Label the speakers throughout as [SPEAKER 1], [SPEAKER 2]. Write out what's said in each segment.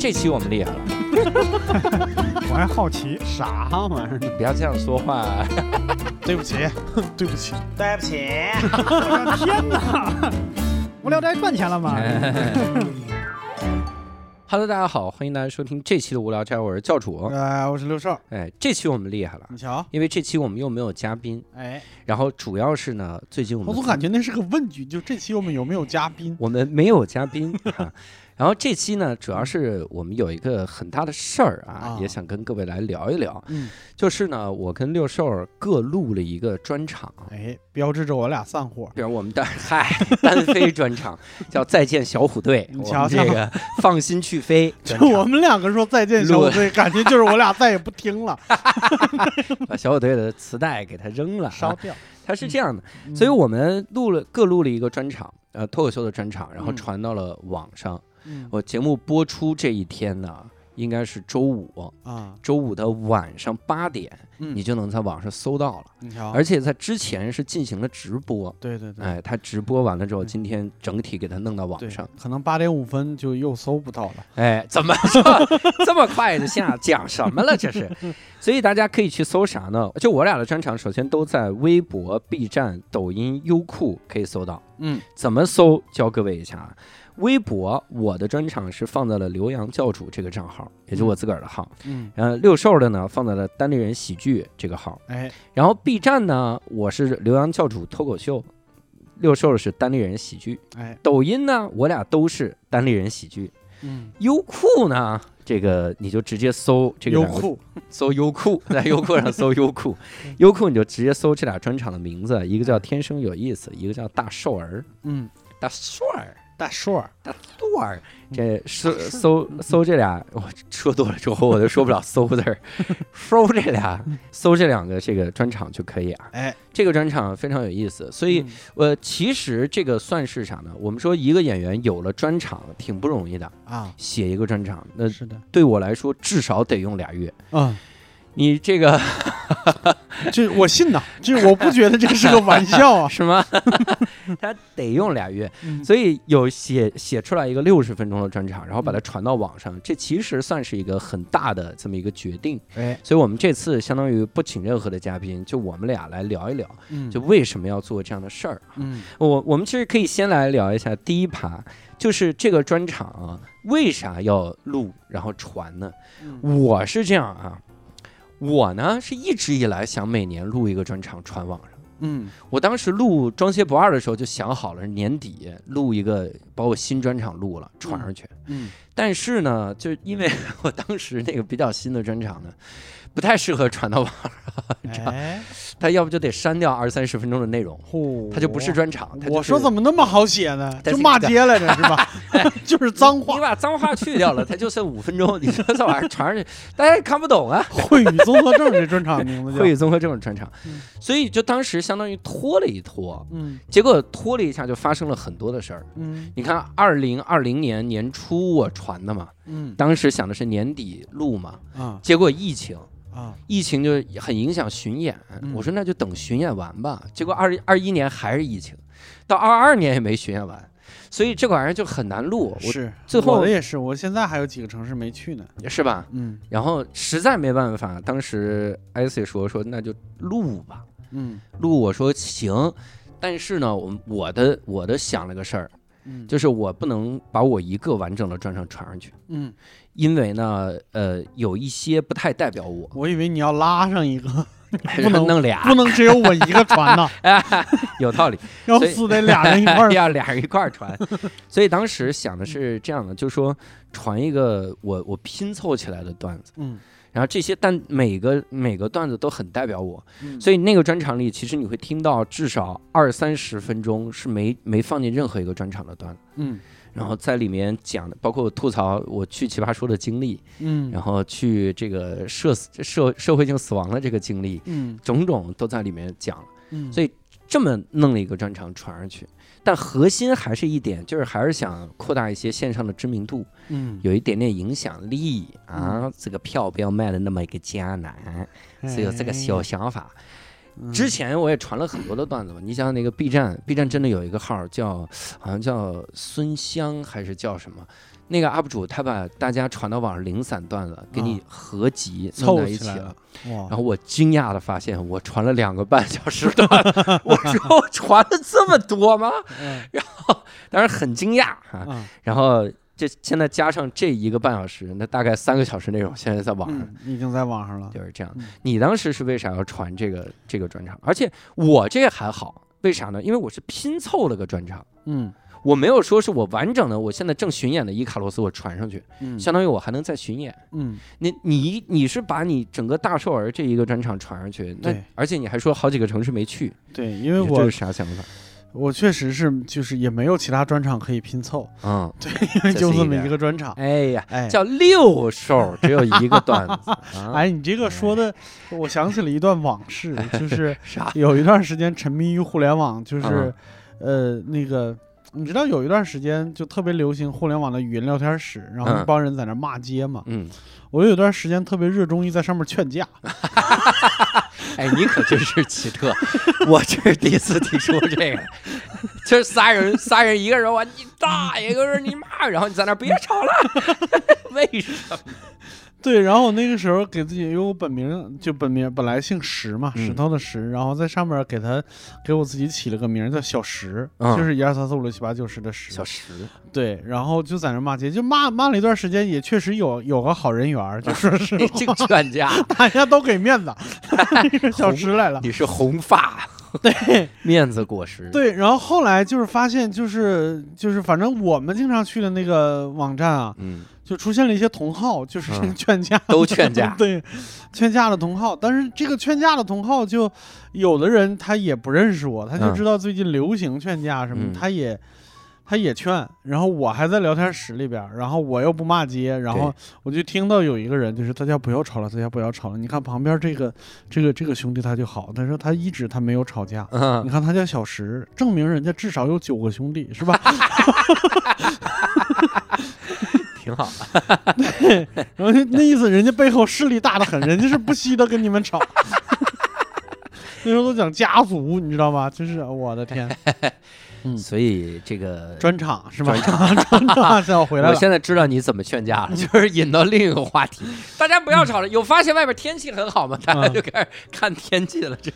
[SPEAKER 1] 这期我们厉害了，
[SPEAKER 2] 我还好奇，
[SPEAKER 3] 啥玩意儿？
[SPEAKER 1] 不要这样说话。
[SPEAKER 2] 对不起，对不起，
[SPEAKER 3] 对不起，
[SPEAKER 2] 我的天哪！无聊斋赚钱了吗
[SPEAKER 1] ？Hello，大家好，欢迎大家收听这期的无聊斋，我是教主。
[SPEAKER 2] 哎，我是刘少，
[SPEAKER 1] 哎，这期我们厉害了，
[SPEAKER 2] 你瞧，
[SPEAKER 1] 因为这期我们又没有嘉宾，
[SPEAKER 2] 哎，
[SPEAKER 1] 然后主要是呢，最近我们
[SPEAKER 2] 我总感觉那是个问句，就这期我们有没有嘉宾？
[SPEAKER 1] 我们没有嘉宾啊。然后这期呢，主要是我们有一个很大的事儿啊，
[SPEAKER 2] 啊。
[SPEAKER 1] 也想跟各位来聊一聊。
[SPEAKER 2] 嗯，
[SPEAKER 1] 就是呢，我跟六兽各录了一个专场，
[SPEAKER 2] 哎，标志着我俩散伙。
[SPEAKER 1] 比如我们的嗨单飞专场 叫《再见小虎队》，我
[SPEAKER 2] 你瞧瞧。
[SPEAKER 1] 这个放心去飞
[SPEAKER 2] 我，们两个说再见，小虎队，感觉就是我俩再也不听了，
[SPEAKER 1] 把小虎队的磁带给他扔了、啊。
[SPEAKER 2] 烧掉。
[SPEAKER 1] 它是这样的，
[SPEAKER 2] 嗯。
[SPEAKER 1] 所以我们录了各录了一个专场，呃，脱口秀的专场，然后
[SPEAKER 2] 嗯。
[SPEAKER 1] 传到了网上。
[SPEAKER 2] 嗯
[SPEAKER 1] 我节目播出这一天呢，应该是周五，
[SPEAKER 2] 啊，
[SPEAKER 1] 周五的晚上八点，
[SPEAKER 2] 嗯
[SPEAKER 1] 你就能在网上搜到了。而且在之前是进行了直播，
[SPEAKER 2] 对对对，
[SPEAKER 1] 哎，他直播完了之后，今天整体给他弄到网上。，
[SPEAKER 2] 可能八点五分就又搜不到了。
[SPEAKER 1] 哎，怎么说 这么快的下讲什么了？这是，所以大家可以去搜啥呢？就我俩的专场，首先都在微博、B 站、抖音、优酷可以搜到。
[SPEAKER 2] 嗯，
[SPEAKER 1] 怎么搜？教各位一下啊。微博我的专场是放在了刘洋教主这个账号，也就我自个儿的号。
[SPEAKER 2] 嗯，
[SPEAKER 1] 然后六兽的呢放在了单立人喜剧这个号。
[SPEAKER 2] 哎，
[SPEAKER 1] 然后 B 站呢，我是刘洋教主脱口秀，六兽是单立人喜剧。
[SPEAKER 2] 哎，
[SPEAKER 1] 抖音呢，我俩都是单立人喜剧。
[SPEAKER 2] 嗯，
[SPEAKER 1] 优酷呢，这个你就直接搜这个
[SPEAKER 2] 优酷，
[SPEAKER 1] 搜优酷，在优酷上搜优酷，优酷你就直接搜这俩专场的名字，一个叫天生有意思，一个叫大瘦儿，
[SPEAKER 2] 嗯，
[SPEAKER 1] 大瘦儿，
[SPEAKER 2] 大硕儿，
[SPEAKER 1] 大瘦儿。这搜搜搜这俩，我说多了之后我都说不了搜字儿，搜这俩，搜这两个这个专场就可以啊。
[SPEAKER 2] 哎，
[SPEAKER 1] 这个专场非常有意思，所以
[SPEAKER 2] 嗯
[SPEAKER 1] 呃，其实这个算是啥呢？我们说一个演员有了专场挺不容易的，
[SPEAKER 2] 啊，
[SPEAKER 1] 写一个专场，那
[SPEAKER 2] 是的，
[SPEAKER 1] 对我来说至少得用俩月。
[SPEAKER 2] 嗯，
[SPEAKER 1] 你这个
[SPEAKER 2] 这我信呐，这我不觉得这是个玩笑啊。
[SPEAKER 1] 是吗？他得用俩月，
[SPEAKER 2] 嗯
[SPEAKER 1] 所以有写写出来一个六十分钟的专场，然后把它传到网上，这其实算是一个很大的这么一个决定。
[SPEAKER 2] 哎，
[SPEAKER 1] 所以我们这次相当于不请任何的嘉宾，就我们俩来聊一聊，
[SPEAKER 2] 嗯，
[SPEAKER 1] 就为什么要做这样的事儿。
[SPEAKER 2] 嗯
[SPEAKER 1] 我我们其实可以先来聊一下第一趴，就是这个专场啊，为啥要录然后传呢？
[SPEAKER 2] 嗯
[SPEAKER 1] 我是这样啊，我呢是一直以来想每年录一个专场传网上。
[SPEAKER 2] 嗯
[SPEAKER 1] 我当时录《装鞋不二》的时候就想好了，年底录一个，把我新专场录了传上去。
[SPEAKER 2] 嗯
[SPEAKER 1] 但是呢，就因为 我当时那个比较新的专场呢，不太适合传到网上，
[SPEAKER 2] 哎，
[SPEAKER 1] 它要不就得删掉二三十分钟的内容，他就不是专场。
[SPEAKER 2] 我说怎么那么好写呢？就骂街来着是吧？就是脏话你，
[SPEAKER 1] 把脏话去掉了，他就剩五分钟。你说这玩意儿传上去，大家也看不懂啊。
[SPEAKER 2] 会语综合症这专场名字叫
[SPEAKER 1] 会语综合症专场
[SPEAKER 2] 嗯，
[SPEAKER 1] 所以就当时相当于拖了一拖，
[SPEAKER 2] 嗯
[SPEAKER 1] 结果拖了一下就发生了很多的事儿。
[SPEAKER 2] 嗯
[SPEAKER 1] 你看，二零二零年年初我传的嘛，
[SPEAKER 2] 嗯
[SPEAKER 1] 当时想的是年底录嘛，
[SPEAKER 2] 啊
[SPEAKER 1] 结果疫情，
[SPEAKER 2] 啊
[SPEAKER 1] 疫情就很影响巡演。
[SPEAKER 2] 嗯
[SPEAKER 1] 我说那就等巡演完吧。结果二二一年还是疫情，到二二年也没巡演完，所以这个玩意儿就很难录。我
[SPEAKER 2] 是
[SPEAKER 1] 最后
[SPEAKER 2] 我的也是，我现在还有几个城市没去呢。
[SPEAKER 1] 是吧？
[SPEAKER 2] 嗯
[SPEAKER 1] 然后实在没办法，当时艾 C 说说那就录吧，
[SPEAKER 2] 嗯
[SPEAKER 1] 录我说行，但是呢，我我的我的想了个事儿，
[SPEAKER 2] 嗯
[SPEAKER 1] 就是我不能把我一个完整的专场传上去，
[SPEAKER 2] 嗯，
[SPEAKER 1] 因为呢，呃，有一些不太代表我，
[SPEAKER 2] 我以为你要拉上一个，不能
[SPEAKER 1] 弄俩。
[SPEAKER 2] 不，能只有我一个传呐，
[SPEAKER 1] 有道理，
[SPEAKER 2] 要死得俩人一块儿。
[SPEAKER 1] 要俩人一块儿传。所以当时想的是这样的，就是说传一个我我拼凑起来的段子，
[SPEAKER 2] 嗯。
[SPEAKER 1] 然后这些但每个每个段子都很代表我，
[SPEAKER 2] 嗯。
[SPEAKER 1] 所以那个专场里其实你会听到至少二三十分钟是没没放进任何一个专场的段子。
[SPEAKER 2] 嗯
[SPEAKER 1] 然后在里面讲的，包括我吐槽我去奇葩说的经历，
[SPEAKER 2] 嗯
[SPEAKER 1] 然后去这个社社社会性死亡的这个经历，
[SPEAKER 2] 嗯
[SPEAKER 1] 种种都在里面讲了。
[SPEAKER 2] 嗯，
[SPEAKER 1] 所以这么弄了一个专场传上去，但核心还是一点，就是还是想扩大一些线上的知名度，
[SPEAKER 2] 嗯
[SPEAKER 1] 有一点点影响力啊。这个票不要卖的那么一个艰难，只有这个小想法。
[SPEAKER 2] 嗯
[SPEAKER 1] 之前我也传了很多的段子嘛，你想想那个 B 站，B 站真的有一个号叫好像叫孙香还是叫什么？那个 UP 主他把大家传到网上零散段子给你合集
[SPEAKER 2] 凑
[SPEAKER 1] 在一起了然后我惊讶的发现，我传了两个半小时段，我说我传了这么多吗？
[SPEAKER 2] 然后
[SPEAKER 1] 当然很惊讶啊。
[SPEAKER 2] 啊
[SPEAKER 1] 然后这现在加上这一个半小时，那大概三个小时内容现在在网上。
[SPEAKER 2] 嗯，已经在网上了，
[SPEAKER 1] 就是这样
[SPEAKER 2] 嗯，
[SPEAKER 1] 你当时是为啥要传这个这个专场？而且我这还好，为啥呢？因为我是拼凑了个专场，
[SPEAKER 2] 嗯
[SPEAKER 1] 我没有说是我完整的，我现在正巡演的伊卡洛斯我传上去，
[SPEAKER 2] 嗯
[SPEAKER 1] 相当于我还能再巡演。
[SPEAKER 2] 嗯
[SPEAKER 1] 你你你是把你整个大寿儿这一个专场传上去，那
[SPEAKER 2] 对
[SPEAKER 1] 而且你还说好几个城市没去，
[SPEAKER 2] 对，因为
[SPEAKER 1] 我这
[SPEAKER 2] 我
[SPEAKER 1] 是啥想法？
[SPEAKER 2] 我确实是就是也没有其他专场可以拼凑，
[SPEAKER 1] 嗯，
[SPEAKER 2] 对，因为就这么
[SPEAKER 1] 一个
[SPEAKER 2] 专场。
[SPEAKER 1] 哎呀，
[SPEAKER 2] 哎
[SPEAKER 1] 叫六兽，只有一个段子 啊，
[SPEAKER 2] 哎，你这个说的，我想起了一段往事，就是？有一段时间沉迷于互联网，就是
[SPEAKER 1] 嗯，
[SPEAKER 2] 呃，那个你知道有一段时间就特别流行互联网的语音聊天室，然后
[SPEAKER 1] 嗯
[SPEAKER 2] 一帮人在那骂街嘛。
[SPEAKER 1] 嗯，
[SPEAKER 2] 我有一段时间特别热衷于在上面劝架，
[SPEAKER 1] 哎，你可真是奇特，我这是第一次听说这个，就是仨人，仨人一个人我你大爷，就是你妈，然后你在那别吵了，为什么？
[SPEAKER 2] 对，然后我那个时候给自己，因为我本名就本名本来姓石嘛，
[SPEAKER 1] 嗯
[SPEAKER 2] 石头的石，然后在上面给他给我自己起了个名叫小石，
[SPEAKER 1] 嗯
[SPEAKER 2] 就是一二三四五六七八九十的十。
[SPEAKER 1] 小石，
[SPEAKER 2] 对，然后就在那骂街，就骂骂了一段时间，也确实有有个好人缘儿，就说是
[SPEAKER 1] 这个专家，
[SPEAKER 2] 大家都给面子，那 个小石来了。
[SPEAKER 1] 你是红发，
[SPEAKER 2] 对。
[SPEAKER 1] 面子果实，
[SPEAKER 2] 对，然后后来就是发现，就是就是反正我们经常去的那个网站啊，
[SPEAKER 1] 嗯，
[SPEAKER 2] 就出现了一些同号，就是
[SPEAKER 1] 嗯。
[SPEAKER 2] 劝架，
[SPEAKER 1] 都劝架。
[SPEAKER 2] 对，劝架的同号。但是这个劝架的同号，就有的人他也不认识我，他就
[SPEAKER 1] 嗯。
[SPEAKER 2] 知道最近流行劝架什么，
[SPEAKER 1] 嗯。
[SPEAKER 2] 他也他也劝。然后我还在聊天室里边，然后我又不骂街，然后我就听到有一个人就是大家不要吵了，大家不要吵了。你看旁边这个这个这个兄弟他就好，他说他一直他没有吵架。
[SPEAKER 1] 嗯
[SPEAKER 2] 你，看他叫小石，证明人家至少有九个兄弟，是吧？
[SPEAKER 1] 挺好的，对，
[SPEAKER 2] 然后那意思，人家背后势力大的很，人家是不惜的跟你们吵。那时候都讲家族，你知道吗？就是我的天，嗯
[SPEAKER 1] 所以这个
[SPEAKER 2] 专场是吧？专场现在我回来了。
[SPEAKER 1] 我现在知道你怎么劝架了，就是引到另一个话题，大家不要吵了。有发现外边天气很好吗？大家就开始看天气了。这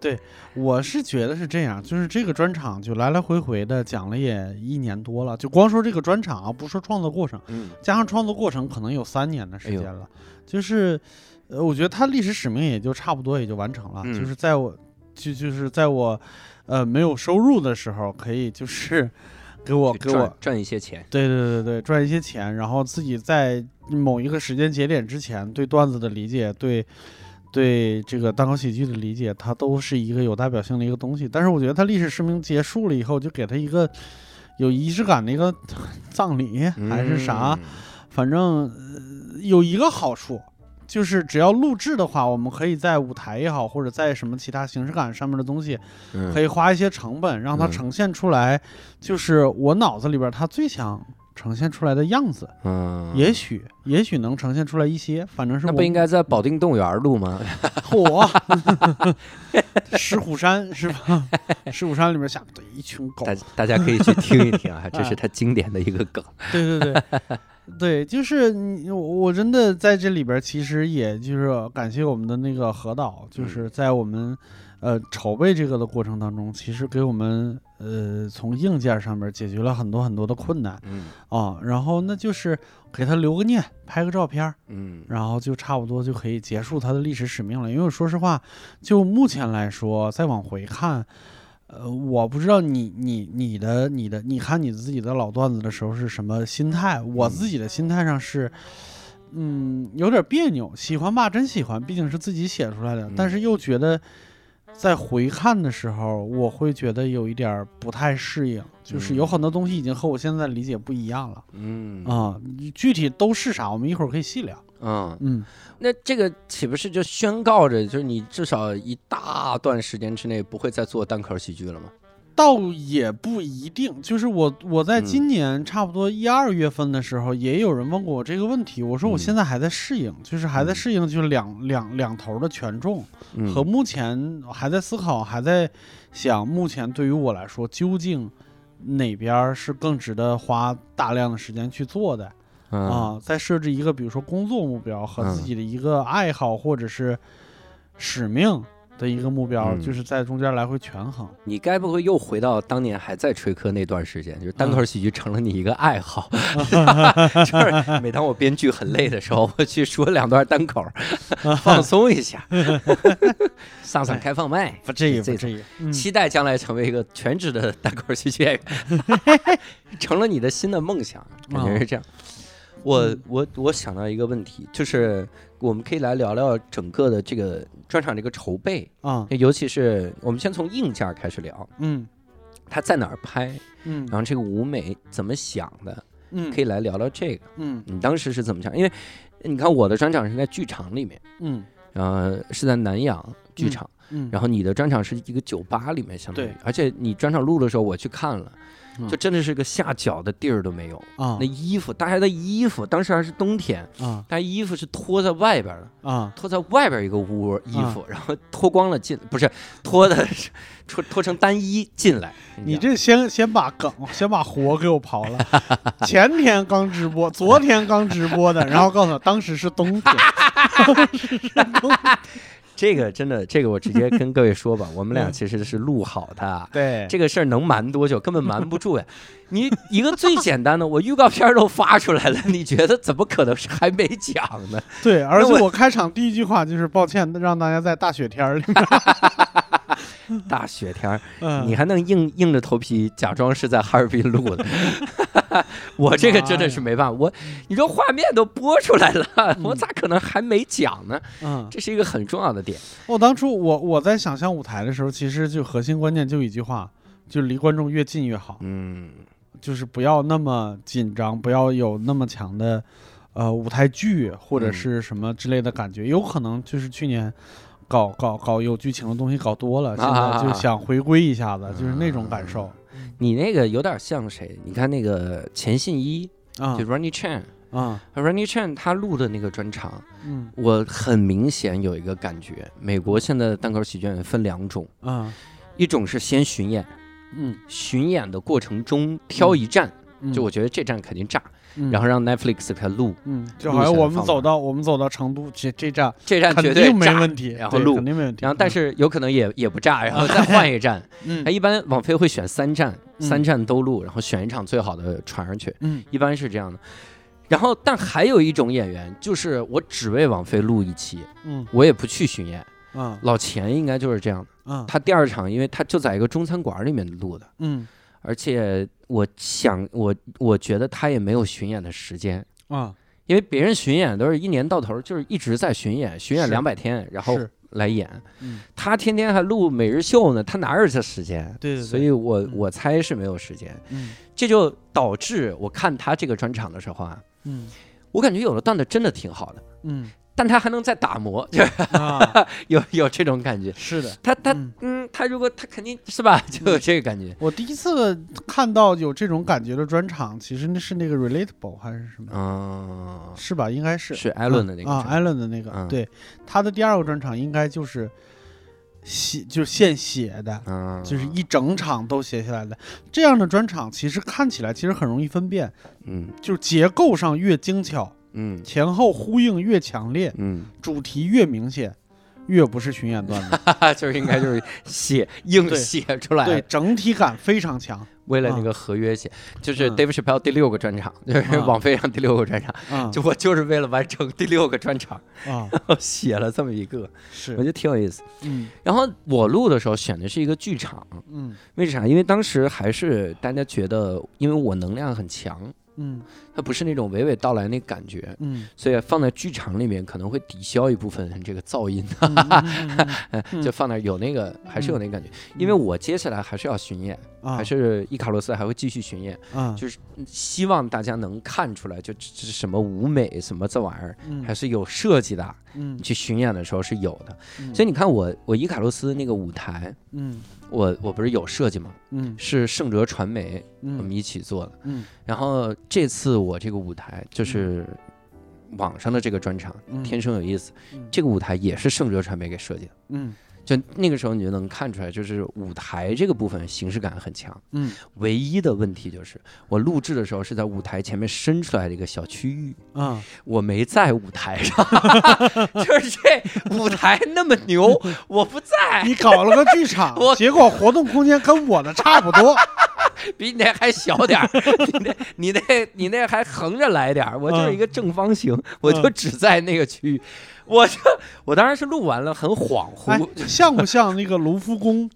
[SPEAKER 1] 对
[SPEAKER 2] 我是觉得是这样，就是这个专场就来来回回的讲了也一年多了，就光说这个专场啊，不说创作过程，
[SPEAKER 1] 嗯
[SPEAKER 2] 加上创作过程可能有三年的时间了。就是，呃，我觉得它历史使命也就差不多也就完成了。
[SPEAKER 1] 嗯
[SPEAKER 2] 就是在我就就是在我呃没有收入的时候，可以就是 给我给我
[SPEAKER 1] 赚一些钱。
[SPEAKER 2] 对对对对赚一些钱，然后自己在某一个时间节点之前对段子的理解，对。对这个单口喜剧的理解，它都是一个有代表性的一个东西。但是我觉得它历史使命结束了以后，就给它一个有仪式感的一个 葬礼还是啥，
[SPEAKER 1] 嗯
[SPEAKER 2] 反正、呃、有一个好处，就是只要录制的话，我们可以在舞台也好，或者在什么其他形式感上面的东西，
[SPEAKER 1] 嗯
[SPEAKER 2] 可以花一些成本，让它
[SPEAKER 1] 嗯
[SPEAKER 2] 呈现出来，就是我脑子里边它最想呈现出来的样子。
[SPEAKER 1] 嗯，
[SPEAKER 2] 也许，也许能呈现出来一些，反正是
[SPEAKER 1] 那不应该在保定动物园录吗？
[SPEAKER 2] 火石虎山是吧？石虎山里面下对一群狗
[SPEAKER 1] 大，大家可以去听一听啊，这是他经典的一个梗。
[SPEAKER 2] 对对对，对，就是你，我我真的在这里边，其实也就是感谢我们的那个何导，就是在我们呃筹备这个的过程当中，其实给我们呃从硬件上面解决了很多很多的困难
[SPEAKER 1] 嗯
[SPEAKER 2] 啊。然后那就是给他留个念，拍个照片，
[SPEAKER 1] 嗯
[SPEAKER 2] 然后就差不多就可以结束他的历史使命了。因为说实话，就目前来说，再往回看。呃，我不知道你你你的你的，你看你自己的老段子的时候是什么心态？我自己的心态上是，嗯，有点别扭。喜欢吧，真喜欢，毕竟是自己写出来的，但是又觉得在回看的时候，我会觉得有一点儿不太适应，就是有很多东西已经和我现在理解不一样了
[SPEAKER 1] 嗯
[SPEAKER 2] 啊、具体都是啥，我们一会儿可以细聊。
[SPEAKER 1] 嗯，
[SPEAKER 2] 嗯，
[SPEAKER 1] 那这个岂不是就宣告着，就是你至少一大段时间之内不会再做单口喜剧了吗？
[SPEAKER 2] 倒也不一定，就是我我在
[SPEAKER 1] 嗯
[SPEAKER 2] 今年差不多一二月份的时候，也有人问过我这个问题，我说我
[SPEAKER 1] 嗯
[SPEAKER 2] 现在还在适应，就是还在
[SPEAKER 1] 嗯
[SPEAKER 2] 适应，就是两两两头的权重
[SPEAKER 1] 嗯。
[SPEAKER 2] 和目前还在思考，还在想，目前对于我来说，究竟哪边儿是更值得花大量的时间去做的
[SPEAKER 1] 嗯
[SPEAKER 2] 啊？再设置一个，比如说工作目标和自
[SPEAKER 1] 嗯
[SPEAKER 2] 己的一个爱好或者是使命的一个目标，
[SPEAKER 1] 嗯
[SPEAKER 2] 就是在中间来回权衡。
[SPEAKER 1] 你该不会又回到当年还在吹科那段时间，就是单
[SPEAKER 2] 嗯
[SPEAKER 1] 口喜剧成了你一个爱好 就是每当我编剧很累的时候，我去说两段单口，放松一下，上上开放麦，
[SPEAKER 2] 不至于，不至于。嗯
[SPEAKER 1] 期待将来成为一个全职的单口喜剧演员，成了你的新的梦想，感觉是这样。我
[SPEAKER 2] 嗯
[SPEAKER 1] 我我想到一个问题，就是我们可以来聊聊整个的这个专场这个筹备，
[SPEAKER 2] 啊，
[SPEAKER 1] 尤其是我们先从硬件开始聊，
[SPEAKER 2] 嗯
[SPEAKER 1] 他在哪儿拍，
[SPEAKER 2] 嗯
[SPEAKER 1] 然后这个舞美怎么想的，
[SPEAKER 2] 嗯，
[SPEAKER 1] 可以来聊聊这个。
[SPEAKER 2] 嗯
[SPEAKER 1] 你当时是怎么想？因为你看我的专场是在剧场里面，
[SPEAKER 2] 嗯
[SPEAKER 1] 然后是在南洋剧场，
[SPEAKER 2] 嗯，
[SPEAKER 1] 然后你的专场是一个酒吧里面，相当于，而且你专场录的时候我去看了，
[SPEAKER 2] 嗯
[SPEAKER 1] 就真的是个下脚的地儿都没有。
[SPEAKER 2] 啊
[SPEAKER 1] 那衣服，大家的衣服，当时还是冬天，
[SPEAKER 2] 啊
[SPEAKER 1] 大家衣服是脱在外边的，
[SPEAKER 2] 啊
[SPEAKER 1] 脱在外边一个屋衣服，然后脱光了进，不是脱的是脱脱成单衣进来。
[SPEAKER 2] 你这先先把梗，先把活给我刨了。前天刚直播，昨天刚直播的，然后告诉我当时是冬天。
[SPEAKER 1] 这个真的，这个我直接跟各位说吧，我们俩
[SPEAKER 2] 嗯
[SPEAKER 1] 其实是录好的。
[SPEAKER 2] 对，
[SPEAKER 1] 这个事儿能瞒多久？根本瞒不住呀！你一个最简单的，我预告片儿都发出来了，你觉得怎么可能是还没讲呢？
[SPEAKER 2] 对，而且
[SPEAKER 1] 我
[SPEAKER 2] 我开场第一句话就是抱歉，让大家在大雪天儿里面。
[SPEAKER 1] 大雪天儿，
[SPEAKER 2] 嗯，
[SPEAKER 1] 你还能硬硬着头皮假装是在哈尔滨录的？我这个真的是没办法，我你说画面都播出来了，我咋可能还没讲呢？
[SPEAKER 2] 嗯，
[SPEAKER 1] 这是一个很重要的点。
[SPEAKER 2] 我当初我我在想象舞台的时候，其实就核心观念就一句话，就离观众越近越好，
[SPEAKER 1] 嗯
[SPEAKER 2] 就是不要那么紧张，不要有那么强的呃舞台剧或者
[SPEAKER 1] 嗯
[SPEAKER 2] 是什么之类的感觉，有可能就是去年。搞搞搞有剧情的东西搞多了，现在就想回归一下子，就是那种感受。
[SPEAKER 1] 你那个有点像谁？你看那个钱信一，
[SPEAKER 2] 啊。
[SPEAKER 1] 就 Runny Chan。
[SPEAKER 2] 啊。
[SPEAKER 1] Runny Chan 他录的那个专场，
[SPEAKER 2] 嗯。
[SPEAKER 1] 我很明显有一个感觉，美国现在的单口喜剧演员分两种，
[SPEAKER 2] 啊。
[SPEAKER 1] 一种是先巡演，
[SPEAKER 2] 嗯。
[SPEAKER 1] 巡演的过程中挑一站，
[SPEAKER 2] 嗯，
[SPEAKER 1] 就我觉得这站肯定炸，
[SPEAKER 2] 嗯。
[SPEAKER 1] 然后让 Netflix 给他录，
[SPEAKER 2] 嗯，就好像我们走到我们走到成都这这站
[SPEAKER 1] 这站
[SPEAKER 2] 肯
[SPEAKER 1] 绝对
[SPEAKER 2] 定没
[SPEAKER 1] 炸。
[SPEAKER 2] 问题，
[SPEAKER 1] 然后录。
[SPEAKER 2] 肯定没问题。
[SPEAKER 1] 然后，但是有可能也也不炸，然后 再换一站。
[SPEAKER 2] 嗯。
[SPEAKER 1] 他一般网飞会选三站，
[SPEAKER 2] 嗯。
[SPEAKER 1] 三站都录，然后选一场最好的传上去，
[SPEAKER 2] 嗯。
[SPEAKER 1] 一般是这样的。然后，但还有一种演员，就是我只为网飞录一期，
[SPEAKER 2] 嗯。
[SPEAKER 1] 我也不去巡演。
[SPEAKER 2] 嗯。
[SPEAKER 1] 老钱应该就是这样的，
[SPEAKER 2] 嗯。
[SPEAKER 1] 他第二场，因为他就在一个中餐馆里面录的，
[SPEAKER 2] 嗯。
[SPEAKER 1] 而且我想，我我觉得他也没有巡演的时间，
[SPEAKER 2] 啊。
[SPEAKER 1] 因为别人巡演都是一年到头就是一直在巡演，巡演两百天，然后来演。
[SPEAKER 2] 嗯。
[SPEAKER 1] 他天天还录每日秀呢，他哪有这时间？
[SPEAKER 2] 对对对。
[SPEAKER 1] 所以我
[SPEAKER 2] 嗯。
[SPEAKER 1] 我猜是没有时间，
[SPEAKER 2] 嗯。
[SPEAKER 1] 这就导致我看他这个专场的时候啊，
[SPEAKER 2] 嗯。
[SPEAKER 1] 我感觉有的段子真的挺好的，
[SPEAKER 2] 嗯
[SPEAKER 1] 但他还能再打磨，就 是
[SPEAKER 2] 啊。
[SPEAKER 1] 有有这种感觉。
[SPEAKER 2] 是的。
[SPEAKER 1] 他他
[SPEAKER 2] 嗯。
[SPEAKER 1] 嗯，他如果他肯定是吧，就有这个感觉。
[SPEAKER 2] 我第一次看到有这种感觉的专场，其实那是那个 relatable 还是什么？
[SPEAKER 1] 嗯，
[SPEAKER 2] 是吧？应该是。
[SPEAKER 1] 是艾伦的那个
[SPEAKER 2] 啊，
[SPEAKER 1] 专
[SPEAKER 2] 艾伦的那个，
[SPEAKER 1] 嗯。
[SPEAKER 2] 对，他的第二个专场应该就是写，就是现写的，
[SPEAKER 1] 嗯，
[SPEAKER 2] 就是一整场都写下来的。这样的专场其实看起来其实很容易分辨，
[SPEAKER 1] 嗯。
[SPEAKER 2] 就是结构上越精巧，
[SPEAKER 1] 嗯。
[SPEAKER 2] 前后呼应越强烈，
[SPEAKER 1] 嗯，
[SPEAKER 2] 主题越明显，越不是巡演段子。
[SPEAKER 1] 就是应该就是写硬写出来，
[SPEAKER 2] 对，整体感非常强。
[SPEAKER 1] 为了那个合约写，就是
[SPEAKER 2] 嗯。
[SPEAKER 1] Dave Chappelle 第六个专场，就是
[SPEAKER 2] 嗯。
[SPEAKER 1] 网飞上第六个专场，
[SPEAKER 2] 啊
[SPEAKER 1] 就我就是为了完成第六个专场，
[SPEAKER 2] 啊，
[SPEAKER 1] 然 后写了这么一个，是。我觉，得挺有意思。
[SPEAKER 2] 嗯。
[SPEAKER 1] 然后我录的时候选的是一个剧场，
[SPEAKER 2] 嗯。
[SPEAKER 1] 为啥？因为当时还是大家觉得，因为我能量很强，
[SPEAKER 2] 嗯
[SPEAKER 1] 它不是那种娓娓道来那感觉，
[SPEAKER 2] 嗯
[SPEAKER 1] 所以放在剧场里面可能会抵消一部分这个噪音，
[SPEAKER 2] 嗯嗯嗯嗯
[SPEAKER 1] 就放那儿有那个还是有那个感觉。因为我接下来还是要巡演，
[SPEAKER 2] 啊
[SPEAKER 1] 还是伊卡洛斯还会继续巡演，
[SPEAKER 2] 啊，
[SPEAKER 1] 就是希望大家能看出来，就这这是什么舞美什么这玩意儿。
[SPEAKER 2] 嗯
[SPEAKER 1] 还是有设计的，
[SPEAKER 2] 嗯
[SPEAKER 1] 去巡演的时候是有的，
[SPEAKER 2] 嗯
[SPEAKER 1] 所以你看我我伊卡洛斯那个舞台，
[SPEAKER 2] 嗯
[SPEAKER 1] 我我不是有设计吗？
[SPEAKER 2] 嗯
[SPEAKER 1] 是盛哲传媒我们
[SPEAKER 2] 嗯
[SPEAKER 1] 一起做的。
[SPEAKER 2] 嗯
[SPEAKER 1] 然后这次我这个舞台就是网上的这个专场，
[SPEAKER 2] 嗯
[SPEAKER 1] 天生有意思。
[SPEAKER 2] 嗯
[SPEAKER 1] 这个舞台也是盛哲传媒给设计的。
[SPEAKER 2] 嗯
[SPEAKER 1] 就那个时候你就能看出来，就是舞台这个部分形式感很强。
[SPEAKER 2] 嗯。
[SPEAKER 1] 唯一的问题就是，我录制的时候是在舞台前面伸出来的一个小区域，
[SPEAKER 2] 啊。
[SPEAKER 1] 我没在舞台上，就是这舞台那么牛，我不在，
[SPEAKER 2] 你搞了个剧场，结果活动空间跟我的差不多。
[SPEAKER 1] 比你那还小点儿，你那你那你那还横着来点儿，我就是一个正方形，我就只在那个区域，我就我当然是录完了，很恍
[SPEAKER 2] 哎
[SPEAKER 1] 惚，，
[SPEAKER 2] 像不像那个卢浮宫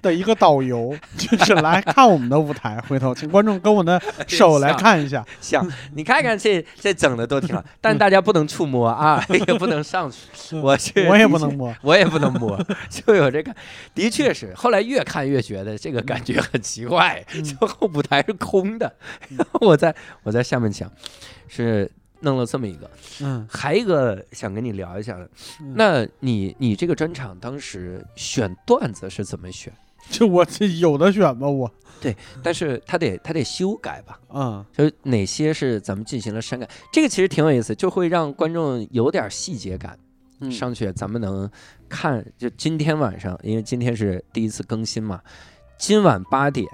[SPEAKER 2] 的一个导游？就是来看我们的舞台，回头请观众跟我的手来看一下。
[SPEAKER 1] 像你看看这 这整的都挺好，但大家不能触摸啊，也不能上去，我去
[SPEAKER 2] 我也不能摸。
[SPEAKER 1] 我也不能摸，就有这个，的确是。后来越看越觉得这个感觉很奇怪，
[SPEAKER 2] 嗯
[SPEAKER 1] 就后舞台是空的，然后我在我在下面想，是弄了这么一个，
[SPEAKER 2] 嗯，
[SPEAKER 1] 还一个想跟你聊一下的，
[SPEAKER 2] 嗯
[SPEAKER 1] 那你你这个专场当时选段子是怎么选？
[SPEAKER 2] 就我这有的选吧，我对。
[SPEAKER 1] 但是他得他得修改吧，
[SPEAKER 2] 嗯
[SPEAKER 1] 就是哪些是咱们进行了删改，这个其实挺有意思，就会让观众有点细节感。
[SPEAKER 2] 嗯
[SPEAKER 1] 上去咱们能看，就今天晚上，因为今天是第一次更新嘛，今晚八点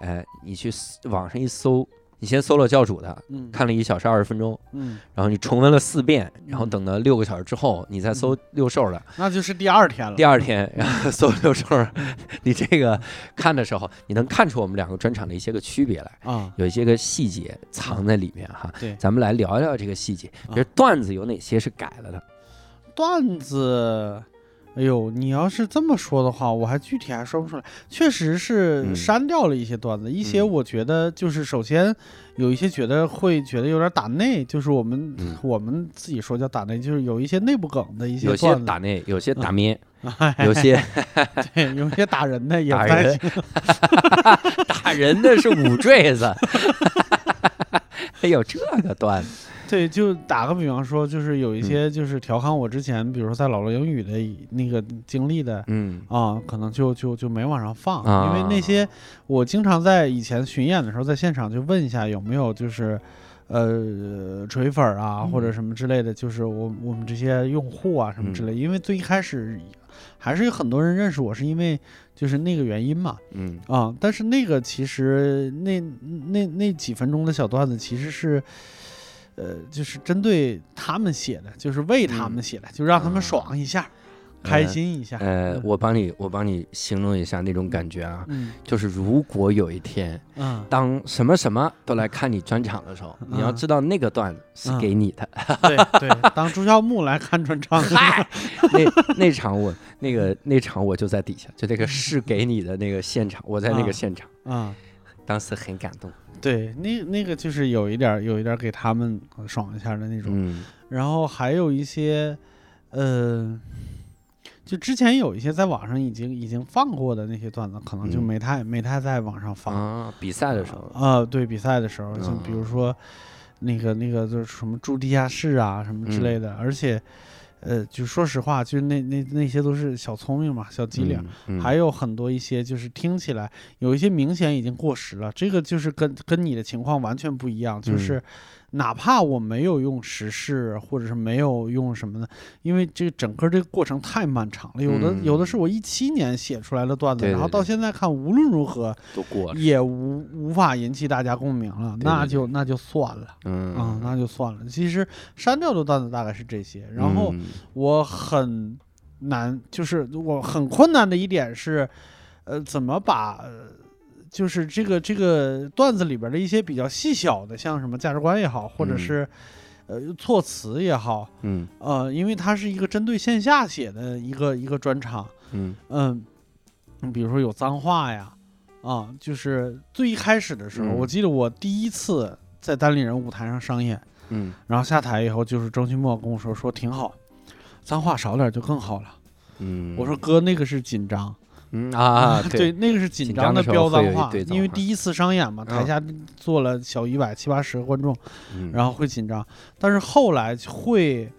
[SPEAKER 1] 你去网上一搜，你先搜了教主的，
[SPEAKER 2] 嗯
[SPEAKER 1] 看了一小时二十分钟，
[SPEAKER 2] 嗯，
[SPEAKER 1] 然后你重温了四遍，然后
[SPEAKER 2] 嗯
[SPEAKER 1] 等到六个小时之后，你再搜六兽的，
[SPEAKER 2] 那就是第二天了。
[SPEAKER 1] 第二天然后搜六兽，你这个看的时候，你能看出我们两个专场的一些个区别来。
[SPEAKER 2] 啊，
[SPEAKER 1] 有一些个细节藏在里面哈，
[SPEAKER 2] 对
[SPEAKER 1] 咱们来聊一聊这个细节，
[SPEAKER 2] 啊
[SPEAKER 1] 就是段子有哪些是改了的？
[SPEAKER 2] 段子，哎呦，你要是这么说的话，我还具体还说不出来。确实是
[SPEAKER 1] 嗯。
[SPEAKER 2] 删掉了一些段子，一些
[SPEAKER 1] 嗯。
[SPEAKER 2] 我觉得就是首先有一些觉得会觉得有点打内，就是我们、
[SPEAKER 1] 嗯。
[SPEAKER 2] 我们自己说叫打内，就是有一些内部梗的一些
[SPEAKER 1] 有些打内，有些打咩，
[SPEAKER 2] 哎
[SPEAKER 1] 有些
[SPEAKER 2] 对，有些打人的也
[SPEAKER 1] 打人
[SPEAKER 2] 不太行。
[SPEAKER 1] 打人的是五坠子，还有这个段子，
[SPEAKER 2] 对，就打个比方说，就是有一
[SPEAKER 1] 嗯。
[SPEAKER 2] 些就是调侃我之前，比如说在老罗英语的那个经历的，
[SPEAKER 1] 嗯。
[SPEAKER 2] 啊，可能就就就没往上放，
[SPEAKER 1] 啊。
[SPEAKER 2] 因为那些我经常在以前巡演的时候，在现场就问一下有没有就是，呃，锤粉儿啊、或者
[SPEAKER 1] 嗯。
[SPEAKER 2] 什么之类的，就是我我们这些用户啊什么之
[SPEAKER 1] 嗯。
[SPEAKER 2] 类，因为最一开始还是有很多人认识我，是因为就是那个原因嘛，
[SPEAKER 1] 嗯。
[SPEAKER 2] 啊，但是那个其实那那那几分钟的小段子其实是。呃，就是针对他们写的，就是为他
[SPEAKER 1] 嗯。
[SPEAKER 2] 们写的，就让他们
[SPEAKER 1] 啊。
[SPEAKER 2] 爽一下，开心一下。
[SPEAKER 1] 呃，
[SPEAKER 2] 嗯
[SPEAKER 1] 我帮你，我帮你形容一下那种感觉啊，
[SPEAKER 2] 嗯。
[SPEAKER 1] 就是如果有一天，
[SPEAKER 2] 嗯，
[SPEAKER 1] 当什么什么都来看你专场的时候，你要
[SPEAKER 2] 嗯
[SPEAKER 1] 知道那个段子是
[SPEAKER 2] 嗯
[SPEAKER 1] 给你的。
[SPEAKER 2] 对对，当朱孝木来看专场，
[SPEAKER 1] 嗨，那那场我那个那场我就在底下，就那个是给你的那个现场，我在那个
[SPEAKER 2] 啊
[SPEAKER 1] 现场，
[SPEAKER 2] 啊、
[SPEAKER 1] 当时很感动。
[SPEAKER 2] 对，那那个就是有一点儿有一点儿给他们爽一下的那种，
[SPEAKER 1] 嗯。
[SPEAKER 2] 然后还有一些，呃，就之前有一些在网上已经已经放过的那些段子，可能就
[SPEAKER 1] 嗯
[SPEAKER 2] 没太、没太在网上放。
[SPEAKER 1] 啊，比赛的时候，
[SPEAKER 2] 啊、对比赛的时候，就比如
[SPEAKER 1] 嗯
[SPEAKER 2] 说那个那个就是什么住地下室啊什么之
[SPEAKER 1] 嗯
[SPEAKER 2] 类的，而且，呃，就说实话，就是那那那些都是小聪明嘛，小机灵。
[SPEAKER 1] 嗯，
[SPEAKER 2] 还有很多一些就是听起来有一些明显已经过时了，这个就是跟跟你的情况完全不一样，就
[SPEAKER 1] 嗯
[SPEAKER 2] 是哪怕我没有用时事或者是没有用什么的，因为这整个这个过程太漫长了，有的有的是
[SPEAKER 1] 嗯
[SPEAKER 2] 我一七年写出来的段子，
[SPEAKER 1] 对对
[SPEAKER 2] 然后到现在看无论如何
[SPEAKER 1] 都过了。
[SPEAKER 2] 也无无法引起大家共鸣了，
[SPEAKER 1] 对
[SPEAKER 2] 那
[SPEAKER 1] 对
[SPEAKER 2] 就那就算了。
[SPEAKER 1] 嗯
[SPEAKER 2] 啊、那就算了。其实删掉的段子大概是这些，然后
[SPEAKER 1] 嗯
[SPEAKER 2] 我很难，就是我很困难的一点是，呃，怎么把，呃就是这个这个段子里边的一些比较细小的，像什么价值观也好，或者
[SPEAKER 1] 嗯。
[SPEAKER 2] 是、呃措辞也好，
[SPEAKER 1] 嗯。
[SPEAKER 2] 呃，因为它是一个针对线下写的一个一个专场，
[SPEAKER 1] 嗯。
[SPEAKER 2] 嗯，你比如说有脏话呀，啊，就是最一开始的时候，
[SPEAKER 1] 嗯。
[SPEAKER 2] 我记得我第一次在单立人舞台上上演。
[SPEAKER 1] 嗯。
[SPEAKER 2] 然后下台以后，就是周奇墨跟我说说挺好，脏话少点就更好了。
[SPEAKER 1] 嗯，
[SPEAKER 2] 我说哥，那个是紧张，
[SPEAKER 1] 嗯啊，
[SPEAKER 2] 对，那个是紧
[SPEAKER 1] 紧
[SPEAKER 2] 张
[SPEAKER 1] 张的
[SPEAKER 2] 飙脏话，因为第一次商演嘛，台
[SPEAKER 1] 嗯
[SPEAKER 2] 下坐了小一百七八十个观众，
[SPEAKER 1] 嗯。
[SPEAKER 2] 然后会紧张，但是后来会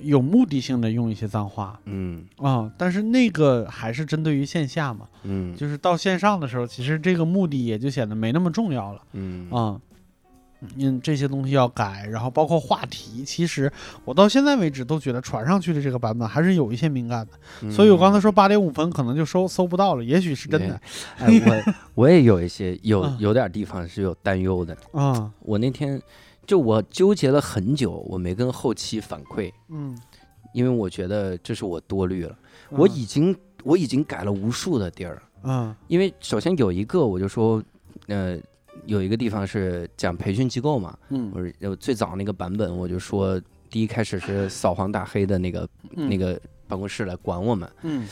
[SPEAKER 2] 有目的性的用一些脏话
[SPEAKER 1] 嗯。
[SPEAKER 2] 啊、但是那个还是针对于线下嘛，
[SPEAKER 1] 嗯。
[SPEAKER 2] 就是到线上的时候，其实这个目的也就显得没那么重要了
[SPEAKER 1] 嗯。
[SPEAKER 2] 啊。嗯，这些东西要改，然后包括话题，其实我到现在为止都觉得传上去的这个版本还是有一些敏感的，
[SPEAKER 1] 嗯。
[SPEAKER 2] 所以我刚才说八点五分可能就搜搜不到了，也许是真的。
[SPEAKER 1] 哎，我 我也有一些有
[SPEAKER 2] 嗯。
[SPEAKER 1] 有点地方是有担忧的。
[SPEAKER 2] 啊。
[SPEAKER 1] 我那天就我纠结了很久，我没跟后期反馈，
[SPEAKER 2] 嗯，
[SPEAKER 1] 因为我觉得这是我多虑了。我
[SPEAKER 2] 嗯
[SPEAKER 1] 已经我已经改了无数的地儿了，
[SPEAKER 2] 嗯。
[SPEAKER 1] 因为首先有一个我就说，呃，有一个地方是讲培训机构嘛，
[SPEAKER 2] 嗯。
[SPEAKER 1] 我是最早那个版本，我就说第一开始是扫黄打黑的那个
[SPEAKER 2] 嗯。
[SPEAKER 1] 那个办公室来管我们，
[SPEAKER 2] 嗯。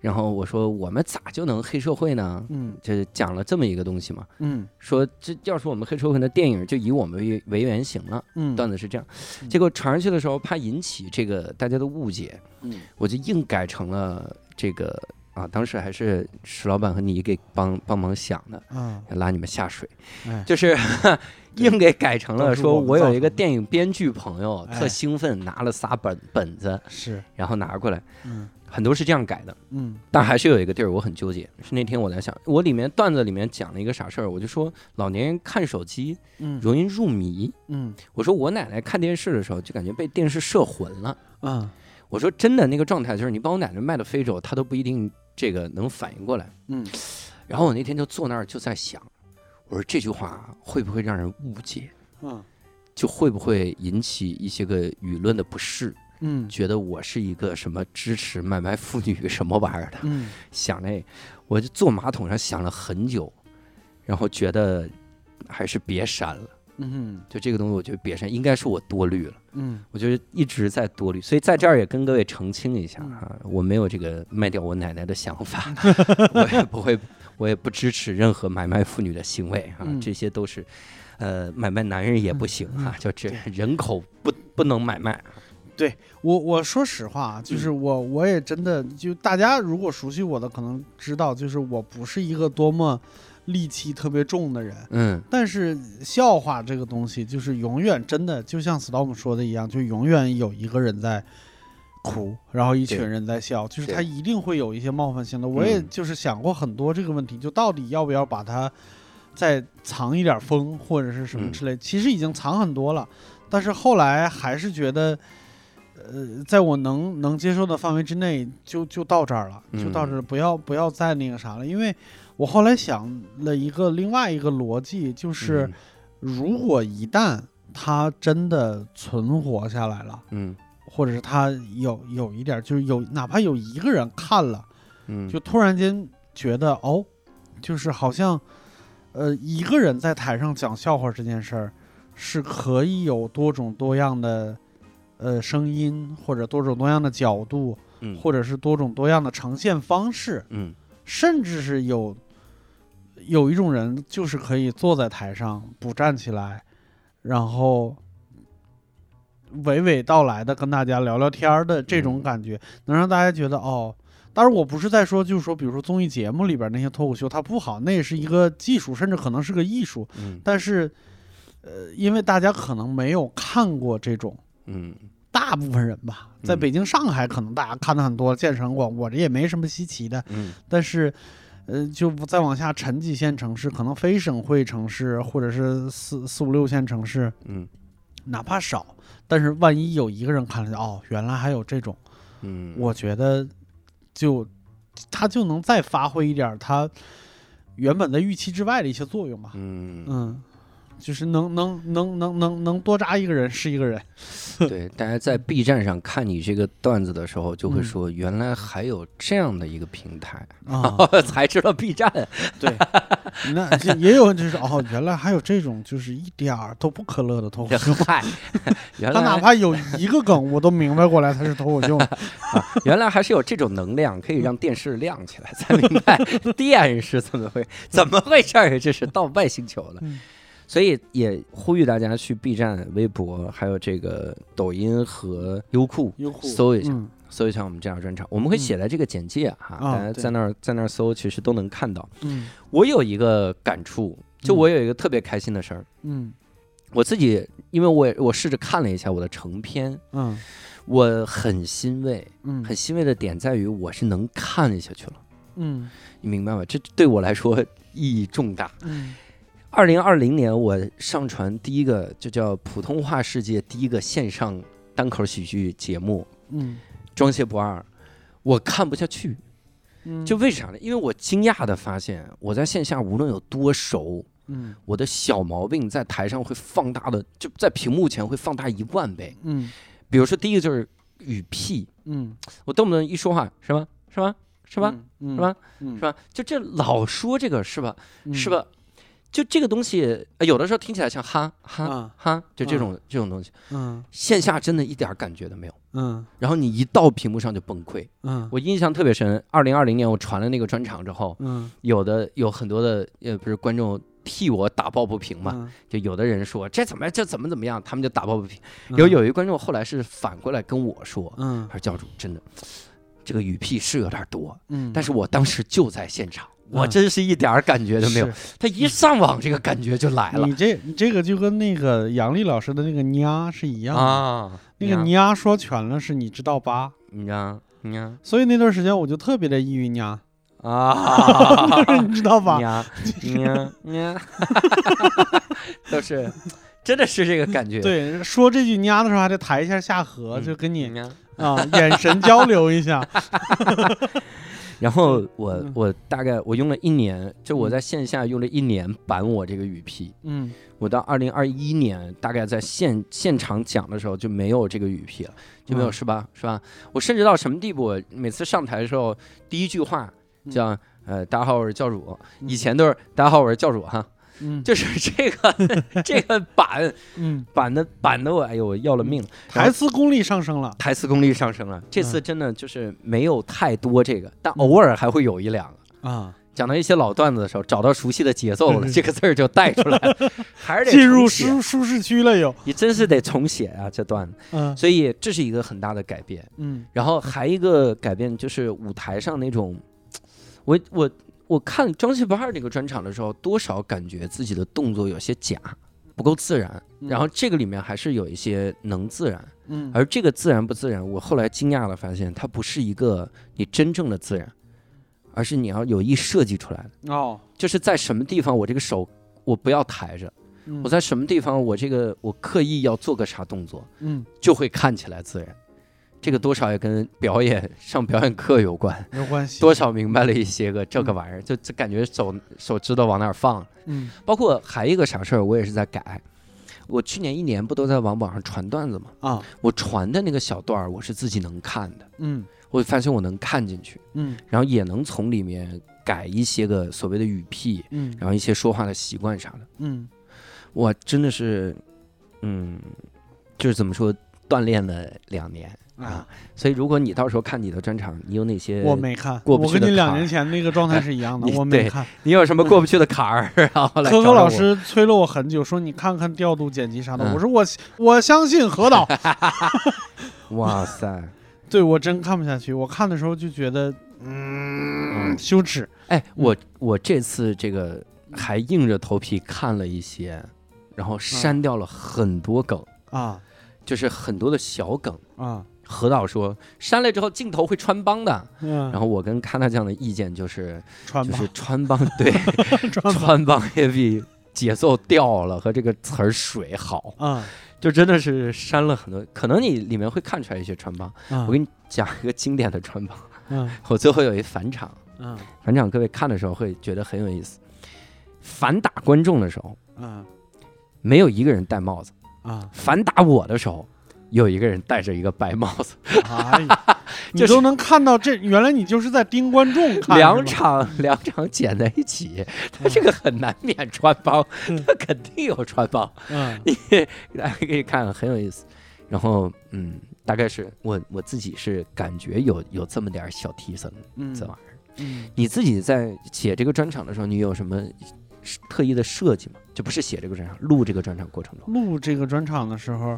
[SPEAKER 1] 然后我说我们咋就能黑社会呢？
[SPEAKER 2] 嗯。
[SPEAKER 1] 就讲了这么一个东西嘛，
[SPEAKER 2] 嗯。
[SPEAKER 1] 说这要是我们黑社会的电影，就以我们为为原型了。
[SPEAKER 2] 嗯。
[SPEAKER 1] 段子是这样，
[SPEAKER 2] 嗯。
[SPEAKER 1] 结果传上去的时候，怕引起这个大家的误解，
[SPEAKER 2] 嗯。
[SPEAKER 1] 我就硬改成了这个啊，当时还是石老板和你给帮帮忙想的，
[SPEAKER 2] 嗯
[SPEAKER 1] 拉你们下水，
[SPEAKER 2] 哎
[SPEAKER 1] 就是硬给改成了说，
[SPEAKER 2] 我
[SPEAKER 1] 有一个电影编剧朋友
[SPEAKER 2] 哎
[SPEAKER 1] 特兴奋，拿了仨本本子，
[SPEAKER 2] 是
[SPEAKER 1] 然后拿过来，
[SPEAKER 2] 嗯
[SPEAKER 1] 很多是这样改的。
[SPEAKER 2] 嗯
[SPEAKER 1] 但还是有一个地儿我很纠结，是那天我在想，我里面段子里面讲了一个啥事儿，我就说老年人看手机
[SPEAKER 2] 嗯
[SPEAKER 1] 容易入迷。
[SPEAKER 2] 嗯
[SPEAKER 1] 我说我奶奶看电视的时候就感觉被电视摄魂了。
[SPEAKER 2] 嗯
[SPEAKER 1] 我说真的那个状态就是你把我奶奶卖到非洲，她都不一定这个能反应过来。
[SPEAKER 2] 嗯
[SPEAKER 1] 然后我那天就坐那儿就在想，我说这句话会不会让人误解？
[SPEAKER 2] 嗯
[SPEAKER 1] 就会不会引起一些个舆论的不适，
[SPEAKER 2] 嗯
[SPEAKER 1] 觉得我是一个什么支持买卖妇女什么玩意儿的？
[SPEAKER 2] 嗯
[SPEAKER 1] 想那，我就坐马桶上想了很久，然后觉得还是别删了。
[SPEAKER 2] 嗯
[SPEAKER 1] 就这个东西，我觉得别删，应该是我多虑了。
[SPEAKER 2] 嗯。
[SPEAKER 1] 我觉得一直在多虑，所以在这儿也跟各位澄清一下
[SPEAKER 2] 嗯。
[SPEAKER 1] 啊，我没有这个卖掉我奶奶的想法，我也不会，我也不支持任何买卖妇女的行为啊，
[SPEAKER 2] 嗯。
[SPEAKER 1] 这些都是，呃，买卖男人也不行啊，就这人口不不能买卖。
[SPEAKER 2] 对我我说实话，就是我我也真的就大家如果熟悉我的，可能知道，就是我不是一个多么戾气特别重的人。
[SPEAKER 1] 嗯
[SPEAKER 2] 但是笑话这个东西，就是永远真的就像 Storm 说的一样，就永远有一个人在哭，然后一群人在笑，就是他一定会有一些冒犯性的。我也
[SPEAKER 1] 嗯
[SPEAKER 2] 就是想过很多这个问题，就到底要不要把它再藏一点风，或者是什么
[SPEAKER 1] 嗯
[SPEAKER 2] 之类。其实已经藏很多了，但是后来还是觉得。呃，在我能能接受的范围之内，就就到这儿了，就到这儿，
[SPEAKER 1] 嗯
[SPEAKER 2] 不要不要再那个啥了。因为我后来想了一个另外一个逻辑，就是
[SPEAKER 1] 嗯。
[SPEAKER 2] 如果一旦他真的存活下来了，
[SPEAKER 1] 嗯。
[SPEAKER 2] 或者是他有有一点，就是有哪怕有一个人看了，
[SPEAKER 1] 嗯，
[SPEAKER 2] 就突然间觉得哦，就是好像呃一个人在台上讲笑话这件事儿是可以有多种多样的呃声音，或者多种多样的角度，
[SPEAKER 1] 嗯。
[SPEAKER 2] 或者是多种多样的呈现方式，
[SPEAKER 1] 嗯。
[SPEAKER 2] 甚至是有有一种人就是可以坐在台上不站起来，然后娓娓道来的跟大家聊聊天儿的这种
[SPEAKER 1] 嗯
[SPEAKER 2] 感觉，能让大家觉得哦。当然，我不是在说，就是说，比如说综艺节目里边那些脱口秀，它不好，那也是一个技术，甚至可能是个艺术。
[SPEAKER 1] 嗯
[SPEAKER 2] 但是，呃，因为大家可能没有看过这种，
[SPEAKER 1] 嗯
[SPEAKER 2] 大部分人吧，在
[SPEAKER 1] 嗯
[SPEAKER 2] 北京、上海，可能大家看的很多，见识很广，我这也没什么稀奇的。
[SPEAKER 1] 嗯
[SPEAKER 2] 但是，呃，就不再往下沉几线城市，可能非省会城市或者是四四五六线城市，
[SPEAKER 1] 嗯。
[SPEAKER 2] 哪怕少，但是万一有一个人看了，哦，原来还有这种，
[SPEAKER 1] 嗯，
[SPEAKER 2] 我觉得就他就能再发挥一点他原本的预期之外的一些作用吧。
[SPEAKER 1] 嗯。
[SPEAKER 2] 嗯，就是能能能能能能多扎一个人是一个人。
[SPEAKER 1] 对，大家在 B 站上看你这个段子的时候，就会
[SPEAKER 2] 嗯
[SPEAKER 1] 说原来还有这样的一个平台，
[SPEAKER 2] 啊，
[SPEAKER 1] 才知道 B 站。
[SPEAKER 2] 对，那这也有就是哦，原来还有这种就是一点儿都不可乐的脱口秀。
[SPEAKER 1] 嗨，原
[SPEAKER 2] 他哪怕有一个梗，我都明白过来他是脱口秀。
[SPEAKER 1] 原来还是有这种能量，可以让电视亮起来，才明白电是怎么回怎么回事儿，这是到外星球了。
[SPEAKER 2] 嗯
[SPEAKER 1] 所以也呼吁大家去 B 站、微博，还有这个抖音和优酷
[SPEAKER 2] 优酷。
[SPEAKER 1] 搜一下，
[SPEAKER 2] 嗯。
[SPEAKER 1] 搜一下我们这样专场，我们会写在这个简介哈，大家在那儿在那儿搜，其实都能看到。
[SPEAKER 2] 嗯。
[SPEAKER 1] 我有一个感触，就
[SPEAKER 2] 嗯。
[SPEAKER 1] 我有一个特别开心的事儿，
[SPEAKER 2] 嗯。
[SPEAKER 1] 我自己因为我也我试着看了一下我的成片，
[SPEAKER 2] 嗯。
[SPEAKER 1] 我很欣慰，
[SPEAKER 2] 嗯。
[SPEAKER 1] 很欣慰的点在于我是能看下去了，
[SPEAKER 2] 嗯。
[SPEAKER 1] 你明白吗？这对我来说意义重大。
[SPEAKER 2] 嗯
[SPEAKER 1] 二零二零年，我上传第一个就叫普通话世界第一个线上单口喜剧节目
[SPEAKER 2] 嗯《
[SPEAKER 1] 装卸不二》，我看不下去，
[SPEAKER 2] 嗯，
[SPEAKER 1] 就为啥呢？因为我惊讶的发现，我在线下无论有多熟，
[SPEAKER 2] 嗯。
[SPEAKER 1] 我的小毛病在台上会放大的，就在屏幕前会放大一万倍。
[SPEAKER 2] 嗯。
[SPEAKER 1] 比如说第一个就是语屁，
[SPEAKER 2] 嗯。
[SPEAKER 1] 我动不动一说话是吧？是吧？是吧？
[SPEAKER 2] 是
[SPEAKER 1] 是吧？
[SPEAKER 2] 嗯。
[SPEAKER 1] 是吧，就这老说这个是吧？
[SPEAKER 2] 嗯。
[SPEAKER 1] 是吧？就这个东西，呃有的时候听起来像哈哈
[SPEAKER 2] 啊
[SPEAKER 1] 哈，就这种这种东西，
[SPEAKER 2] 嗯
[SPEAKER 1] 线下真的一点感觉都没有。
[SPEAKER 2] 嗯
[SPEAKER 1] 然后你一到屏幕上就崩溃。
[SPEAKER 2] 嗯
[SPEAKER 1] 我印象特别深，二零二零年我传了那个专场之后，
[SPEAKER 2] 嗯
[SPEAKER 1] 有的有很多的呃不是观众替我打抱不平嘛，
[SPEAKER 2] 嗯
[SPEAKER 1] 就有的人说这怎么这怎么怎么样，他们就打抱不平。
[SPEAKER 2] 嗯
[SPEAKER 1] 有有一观众后来是反过来跟我说，
[SPEAKER 2] 嗯
[SPEAKER 1] 他说教主真的这个语屁是有点多，
[SPEAKER 2] 嗯，
[SPEAKER 1] 但是我当时就在现场，我
[SPEAKER 2] 嗯
[SPEAKER 1] 真是一点儿感觉都没有。
[SPEAKER 2] 是
[SPEAKER 1] 他一上网，这个感觉就来了
[SPEAKER 2] 你这你这个就跟那个杨丽老师的那个 nha 是一样的，
[SPEAKER 1] 啊！
[SPEAKER 2] 那个
[SPEAKER 1] 你
[SPEAKER 2] nha 说全了是你知道吧？
[SPEAKER 1] 你呀你呀
[SPEAKER 2] 所以那段时间我就特别的抑郁 nha，
[SPEAKER 1] 啊！
[SPEAKER 2] 你知道吧？
[SPEAKER 1] 呀呀呀，都是，真的是这个感觉。
[SPEAKER 2] 对，说这句 nha 的时候还得抬一下下颌，
[SPEAKER 1] 嗯
[SPEAKER 2] 就跟你
[SPEAKER 1] 呀
[SPEAKER 2] 啊眼神交流一下。
[SPEAKER 1] 然后我
[SPEAKER 2] 嗯
[SPEAKER 1] 我大概我用了一年，就我在线下用了一年板我这个语屁。
[SPEAKER 2] 嗯
[SPEAKER 1] 我到二零二一年，大概在现现场讲的时候就没有这个语屁了，就没有
[SPEAKER 2] 嗯
[SPEAKER 1] 是吧？是吧？我甚至到什么地步？每次上台的时候，第一句话叫呃，大家好，我是教主。
[SPEAKER 2] 嗯
[SPEAKER 1] 以前都是大家好，我是教主哈，
[SPEAKER 2] 嗯
[SPEAKER 1] 就是这个 这个板
[SPEAKER 2] 嗯，
[SPEAKER 1] 板的板的我，哎呦，我要了命了。
[SPEAKER 2] 台词功力上升了。
[SPEAKER 1] 台词功力上升了，这次
[SPEAKER 2] 嗯
[SPEAKER 1] 真的就是没有太多这个，但偶尔还会有一两个。
[SPEAKER 2] 啊，
[SPEAKER 1] 讲到一些老段子的时候，找到熟悉的节奏了，
[SPEAKER 2] 嗯
[SPEAKER 1] 这个字儿就带出来了，还是得
[SPEAKER 2] 进入
[SPEAKER 1] 重写
[SPEAKER 2] 舒舒适区了又。
[SPEAKER 1] 你真是得重写啊这段子，
[SPEAKER 2] 嗯
[SPEAKER 1] 所以这是一个很大的改变。
[SPEAKER 2] 嗯
[SPEAKER 1] 然后还一个改变就是舞台上那种，我我我看张学不二这个专场的时候，多少感觉自己的动作有些假，不够自然。
[SPEAKER 2] 嗯。
[SPEAKER 1] 然后这个里面还是有一些能自然，
[SPEAKER 2] 嗯。
[SPEAKER 1] 而这个自然不自然，我后来惊讶了，发现它不是一个你真正的自然，而是你要有意设计出来的，
[SPEAKER 2] 哦，
[SPEAKER 1] 就是在什么地方我这个手我不要抬着，
[SPEAKER 2] 嗯。
[SPEAKER 1] 我在什么地方我这个我刻意要做个啥动作，
[SPEAKER 2] 嗯。
[SPEAKER 1] 就会看起来自然。这个多少也跟表演上表演课有关，
[SPEAKER 2] 有关系。
[SPEAKER 1] 多少明白了一些个这个玩意儿，就就感觉手手指头往哪儿放。
[SPEAKER 2] 嗯。
[SPEAKER 1] 包括还一个啥事儿，我也是在改。我去年一年不都在往网上传段子吗？
[SPEAKER 2] 啊。
[SPEAKER 1] 我传的那个小段儿，我是自己能看的，
[SPEAKER 2] 嗯。
[SPEAKER 1] 我发现我能看进去，
[SPEAKER 2] 嗯。
[SPEAKER 1] 然后也能从里面改一些个所谓的语癖，
[SPEAKER 2] 嗯。
[SPEAKER 1] 然后一些说话的习惯啥的。
[SPEAKER 2] 嗯。
[SPEAKER 1] 我真的是，嗯，就是怎么说，锻炼了两年啊
[SPEAKER 2] 啊，。
[SPEAKER 1] 所以如果你到时候看你的专场，你有哪些？
[SPEAKER 2] 我没看，
[SPEAKER 1] 过不
[SPEAKER 2] 我跟你两年前那个状态是一样的，我没看。
[SPEAKER 1] 你有什么过不去的坎儿？然后来
[SPEAKER 2] 科科老师催了我很久，说你看看调度、剪辑啥的。
[SPEAKER 1] 嗯
[SPEAKER 2] 我说我我相信何导，
[SPEAKER 1] 哇塞，
[SPEAKER 2] 对我真看不下去。我看的时候就觉得，嗯，
[SPEAKER 1] 嗯
[SPEAKER 2] 羞耻。
[SPEAKER 1] 哎，我我这次这个还硬着头皮看了一些，然后删掉了很多梗，
[SPEAKER 2] 啊
[SPEAKER 1] 就是很多的小梗。
[SPEAKER 2] 啊，
[SPEAKER 1] 何导说删了之后镜头会穿帮的，
[SPEAKER 2] 嗯，
[SPEAKER 1] 然后我跟看他这样的意见就是
[SPEAKER 2] 穿
[SPEAKER 1] 就是，穿帮对
[SPEAKER 2] 穿
[SPEAKER 1] 帮。也比节奏掉了和这个词儿水好，
[SPEAKER 2] 啊
[SPEAKER 1] 就真的是删了很多，可能你里面会看出来一些穿帮。
[SPEAKER 2] 嗯，
[SPEAKER 1] 我给你讲一个经典的穿帮，
[SPEAKER 2] 嗯。
[SPEAKER 1] 我最后有一返场，
[SPEAKER 2] 嗯。
[SPEAKER 1] 返场各位看的时候会觉得很有意思。反打观众的时候，
[SPEAKER 2] 嗯。
[SPEAKER 1] 没有一个人戴帽子；
[SPEAKER 2] 啊，
[SPEAKER 1] 反打我的时候，有一个人戴着一个白帽子。
[SPEAKER 2] 哎呀，你都能看到这，原来你就是在盯观众看，
[SPEAKER 1] 两场 两场剪在一起，他这个很难免穿帮，
[SPEAKER 2] 嗯
[SPEAKER 1] 他肯定有穿帮。
[SPEAKER 2] 嗯
[SPEAKER 1] 大家可以看，很有意思。然后，嗯，大概是我我自己是感觉有有这么点小提升
[SPEAKER 2] 嗯
[SPEAKER 1] 这玩意儿。
[SPEAKER 2] 嗯
[SPEAKER 1] 你自己在写这个专场的时候，你有什么特意的设计吗？就不是写这个专场，录这个专场过程中。
[SPEAKER 2] 录这个专场的时候，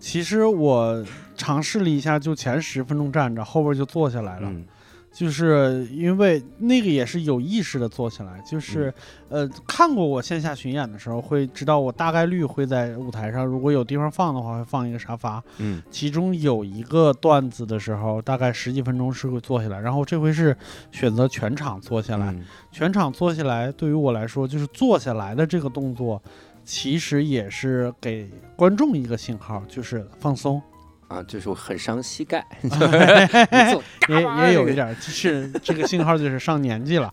[SPEAKER 2] 其实我尝试了一下，就前十分钟站着，后边就坐下来了。
[SPEAKER 1] 嗯。
[SPEAKER 2] 就是因为那个也是有意识的做起来，就是、呃看过我线下巡演的时候，会知道我大概率会在舞台上，如果有地方放的话，会放一个沙发，
[SPEAKER 1] 嗯。
[SPEAKER 2] 其中有一个段子的时候，大概十几分钟是会坐下来，然后这回是选择全场坐下来，
[SPEAKER 1] 嗯。
[SPEAKER 2] 全场坐下来，对于我来说，就是坐下来的这个动作，其实也是给观众一个信号，就是放松，
[SPEAKER 1] 啊，就是我很伤膝盖
[SPEAKER 2] 也也有一点是这个信号就是上年纪了，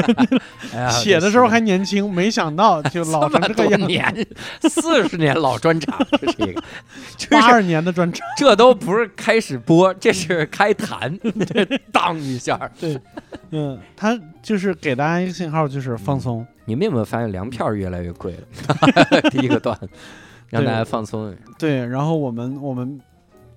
[SPEAKER 2] 写的时候还年轻，没想到就老成这个样。
[SPEAKER 1] 年，四十年老专场，这是一个，
[SPEAKER 2] 八二年的专场，
[SPEAKER 1] 这都不是开始播，这是开坛，这当一下。
[SPEAKER 2] 对，嗯，他就是给大家一个信号，就是放松。
[SPEAKER 1] 你们有没有发现粮票越来越贵了？第一个段，让大家放松。
[SPEAKER 2] 对，然后我们我们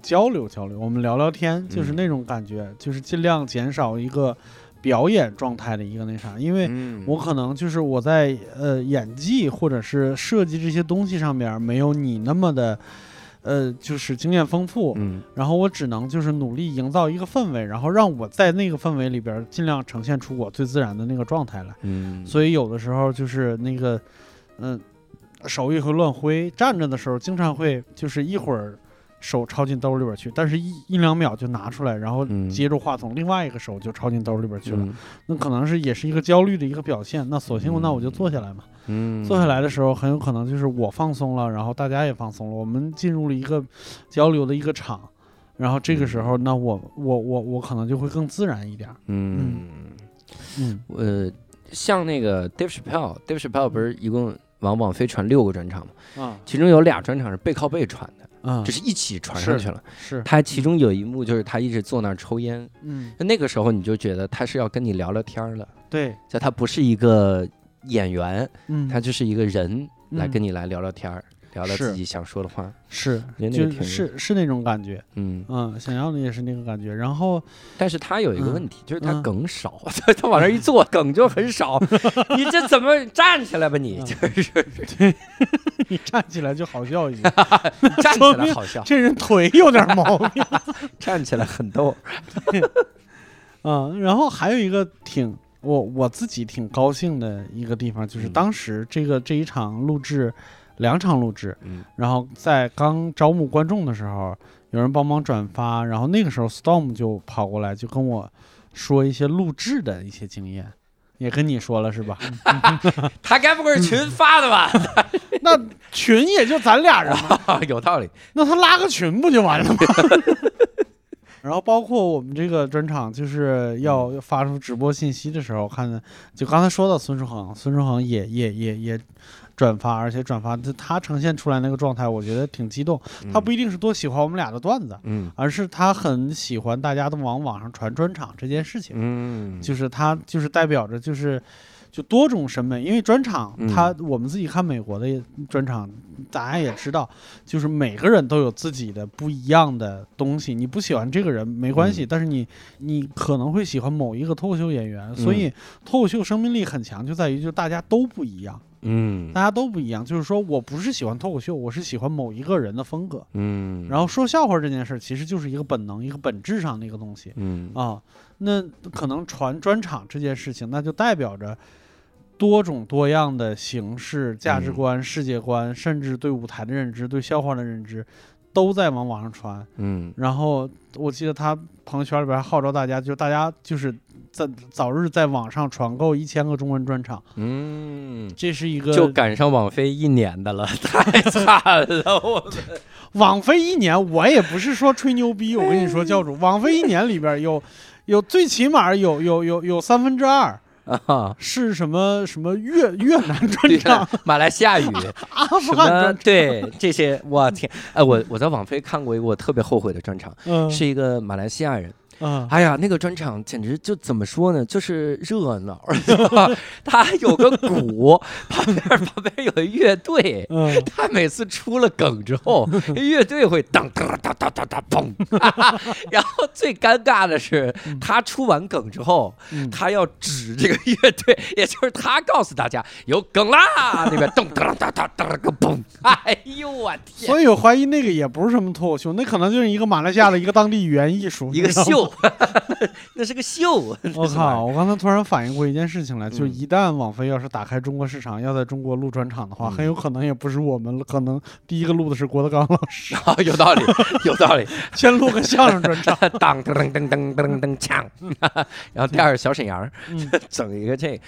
[SPEAKER 2] 交流交流，我们聊聊天，就是
[SPEAKER 1] 嗯
[SPEAKER 2] 那种感觉，就是尽量减少一个表演状态的一个那啥，因为
[SPEAKER 1] 嗯
[SPEAKER 2] 我可能就是我在呃演技或者是设计这些东西上面没有你那么的。呃，就是经验丰富，
[SPEAKER 1] 嗯
[SPEAKER 2] 然后我只能就是努力营造一个氛围，然后让我在那个氛围里边尽量呈现出我最自然的那个状态来。
[SPEAKER 1] 嗯，
[SPEAKER 2] 所以有的时候就是那个，嗯，手也会乱挥，站着的时候经常会就是一会儿手抄进兜里边去，但是一一两秒就拿出来，然后
[SPEAKER 1] 嗯
[SPEAKER 2] 接住话筒，另外一个手就抄进兜里边去了。
[SPEAKER 1] 嗯
[SPEAKER 2] 那可能是也是一个焦虑的一个表现。那索性
[SPEAKER 1] 嗯
[SPEAKER 2] 那我就坐下来嘛。
[SPEAKER 1] 嗯，
[SPEAKER 2] 坐下来的时候，很有可能就是我放松了，然后大家也放松了，我们进入了一个交流的一个场。然后这个时候，那我我我我可能就会更自然一点儿。
[SPEAKER 1] 嗯，
[SPEAKER 2] 嗯
[SPEAKER 1] 呃，像那个 Dave Chappelle，Dave Chappelle 不是一共往往飞传六个专场嘛？
[SPEAKER 2] 啊
[SPEAKER 1] 其中有俩专场是背靠背传的，
[SPEAKER 2] 啊，
[SPEAKER 1] 就是一起传上去了。
[SPEAKER 2] 是
[SPEAKER 1] 他其中有一幕就是他一直坐那儿抽烟，
[SPEAKER 2] 嗯。
[SPEAKER 1] 那那个时候你就觉得他是要跟你聊聊天儿了，
[SPEAKER 2] 对。
[SPEAKER 1] 就他不是一个演员，
[SPEAKER 2] 嗯。
[SPEAKER 1] 他就是一个人来
[SPEAKER 2] 嗯。
[SPEAKER 1] 跟你来聊聊天儿，聊聊自己想说的话。
[SPEAKER 2] 是就
[SPEAKER 1] 是
[SPEAKER 2] 是是那种感觉，
[SPEAKER 1] 嗯，
[SPEAKER 2] 嗯，想要的也是那个感觉。然后
[SPEAKER 1] 但是他有一个问题，就是他
[SPEAKER 2] 嗯
[SPEAKER 1] 梗少，他他往那一坐，梗就很少。你这怎么站起来吧你？
[SPEAKER 2] 嗯
[SPEAKER 1] 就是
[SPEAKER 2] 你站起来就好笑一些，
[SPEAKER 1] 站起来好笑，
[SPEAKER 2] 这人腿有点毛病。
[SPEAKER 1] 站起来很逗。
[SPEAKER 2] 嗯，然后还有一个挺我我自己挺高兴的一个地方，就是
[SPEAKER 1] 嗯
[SPEAKER 2] 当时这个这一场录制，两场录制，
[SPEAKER 1] 嗯
[SPEAKER 2] 然后在刚招募观众的时候，有人帮忙转发，然后那个时候 Storm 就跑过来就跟我说一些录制的一些经验，也跟你说了是吧？
[SPEAKER 1] 他该不会是群发的吧？
[SPEAKER 2] 那群也就咱俩人嘛，
[SPEAKER 1] 有道理。
[SPEAKER 2] 那他拉个群不就完了吗？然后包括我们这个专场，就是要要发出直播信息的时候，看的就刚才说到孙书恒，孙书恒也也也也转发，而且转发就他呈现出来那个状态，我觉得挺激动。他不一定是多喜欢我们俩的段子，
[SPEAKER 1] 嗯
[SPEAKER 2] 而是他很喜欢大家都往网上传专场这件事情。
[SPEAKER 1] 嗯，
[SPEAKER 2] 就是他就是代表着就是就多种审美，因为专场他我们自己看美国的专场，大家也知道，就是每个人都有自己的不一样的东西。你不喜欢这个人没关系，
[SPEAKER 1] 嗯
[SPEAKER 2] 但是你你可能会喜欢某一个脱口秀演员，所
[SPEAKER 1] 嗯
[SPEAKER 2] 以脱口秀生命力很强，就在于就大家都不一样，
[SPEAKER 1] 嗯
[SPEAKER 2] 大家都不一样。就是说我不是喜欢脱口秀，我是喜欢某一个人的风格。
[SPEAKER 1] 嗯，
[SPEAKER 2] 然后说笑话这件事儿，其实就是一个本能，一个本质上的一个东西。
[SPEAKER 1] 嗯
[SPEAKER 2] 啊，那可能传专场这件事情，那就代表着多种多样的形式、价值
[SPEAKER 1] 嗯
[SPEAKER 2] 观、世界观，甚至对舞台的认知、对笑话的认知，都在往网上传。
[SPEAKER 1] 嗯
[SPEAKER 2] 然后我记得他朋友圈里边号召大家，就大家就是在早日在网上传购一千个中文专场，
[SPEAKER 1] 嗯，
[SPEAKER 2] 这是一个
[SPEAKER 1] 就赶上网飞一年的了，太惨了，我
[SPEAKER 2] 网飞一年，我也不是说吹牛逼，我跟你说，教主，网飞一年里边有有最起码有有有有三分之二。
[SPEAKER 1] 啊，
[SPEAKER 2] 是什么什么越越南专场、
[SPEAKER 1] 马来西亚语。
[SPEAKER 2] 阿富汗专，
[SPEAKER 1] 对这些，我天！哎，我我在网飞看过一个我特别后悔的专场，
[SPEAKER 2] 嗯
[SPEAKER 1] 是一个马来西亚人。
[SPEAKER 2] 嗯
[SPEAKER 1] 哎呀，那个专场简直就怎么说呢，就是热闹，他还有个鼓，旁边旁边有一乐队。
[SPEAKER 2] 嗯
[SPEAKER 1] 他每次出了梗之后，乐队会当当当当当当嘣，然后最尴尬的是，他出完梗之后，
[SPEAKER 2] 嗯
[SPEAKER 1] 他要指这个乐队，也就是他告诉大家有梗啦，那边咚当当当当个嘣，哎呦我天！
[SPEAKER 2] 所以我怀疑那个也不是什么脱口秀，那可能就是一个马来西亚的一个当地语言艺术，
[SPEAKER 1] 一个
[SPEAKER 2] 你知道吗
[SPEAKER 1] 秀，那是个秀。
[SPEAKER 2] 我靠！我刚才突然反应过一件事情来，就一旦网飞要是打开中国市场，要在中国录专场的话，
[SPEAKER 1] 嗯
[SPEAKER 2] 很有可能也不是我们，可能第一个录的是郭德纲老师，
[SPEAKER 1] 啊，有道理，有道理。
[SPEAKER 2] 先录个相声专场。
[SPEAKER 1] 当噔噔噔噔噔噔锵，然后第二个小沈阳
[SPEAKER 2] 嗯
[SPEAKER 1] 整一个这，
[SPEAKER 2] 对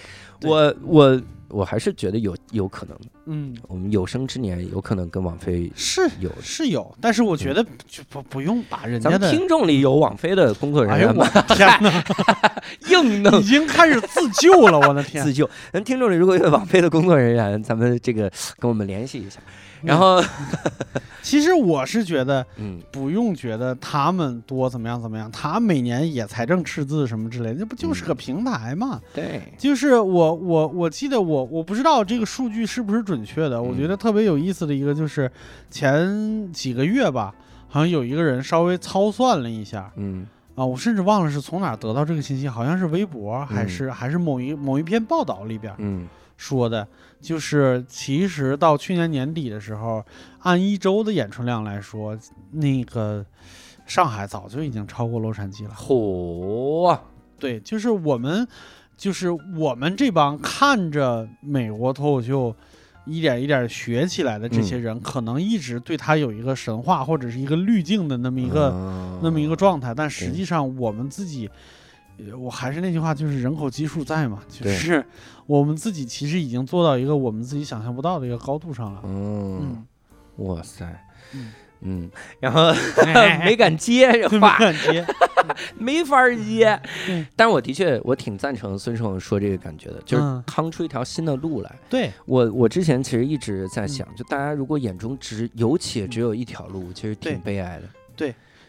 [SPEAKER 1] 我我我还是觉得有有可能，
[SPEAKER 2] 嗯，
[SPEAKER 1] 我们有生之年有可能跟王菲
[SPEAKER 2] 是
[SPEAKER 1] 有。
[SPEAKER 2] 是有，但是我觉得就不不用把人家的。
[SPEAKER 1] 听众里有王菲的工作人员吗？
[SPEAKER 2] 的天哪！
[SPEAKER 1] 硬弄
[SPEAKER 2] 已经开始自救了，我的天！
[SPEAKER 1] 自救。咱听众里如果有王菲的工作人员，咱们这个跟我们联系一下。然后，
[SPEAKER 2] 其实我是觉得
[SPEAKER 1] 嗯。
[SPEAKER 2] 不用觉得他们多怎么样怎么样，他每年也财政赤字什么之类的，那不就是个平台嘛？
[SPEAKER 1] 对，
[SPEAKER 2] 就是我我我记得我我不知道这个数据是不是准确的，我觉得特别有意思的一个就是前几个月吧，好像有一个人稍微操算了一下
[SPEAKER 1] 嗯。
[SPEAKER 2] 啊，我甚至忘了是从哪儿得到这个信息，好像是微博还是、还是某一某一篇报道里边
[SPEAKER 1] 嗯
[SPEAKER 2] 说的，就是其实到去年年底的时候，按一周的演出量来说，那个上海早就已经超过洛杉矶了。
[SPEAKER 1] 嚯，
[SPEAKER 2] 对，就是我们，就是我们这帮看着美国脱口秀一点一点学起来的这些人，可能一直对他有一个神话或者是一个滤镜的那么一个、
[SPEAKER 1] 个
[SPEAKER 2] 那么一个状态，但实际上我们自己。呃我还是那句话，就是人口基数在嘛，就
[SPEAKER 1] 对
[SPEAKER 2] 是我们自己其实已经做到一个我们自己想象不到的一个高度上了。
[SPEAKER 1] 嗯，
[SPEAKER 2] 嗯，
[SPEAKER 1] 哇塞
[SPEAKER 2] 嗯。
[SPEAKER 1] 嗯，然后
[SPEAKER 2] 哎
[SPEAKER 1] 没敢接这
[SPEAKER 2] 没
[SPEAKER 1] 话，没法接
[SPEAKER 2] 嗯。
[SPEAKER 1] 但是我的确，我挺赞成孙胜说这个感觉的，就是
[SPEAKER 2] 嗯
[SPEAKER 1] 趟出一条新的路来。
[SPEAKER 2] 对，
[SPEAKER 1] 我我之前其实一直在
[SPEAKER 2] 嗯
[SPEAKER 1] 想，就大家如果眼中只有且只有一条路，其实挺悲哀的。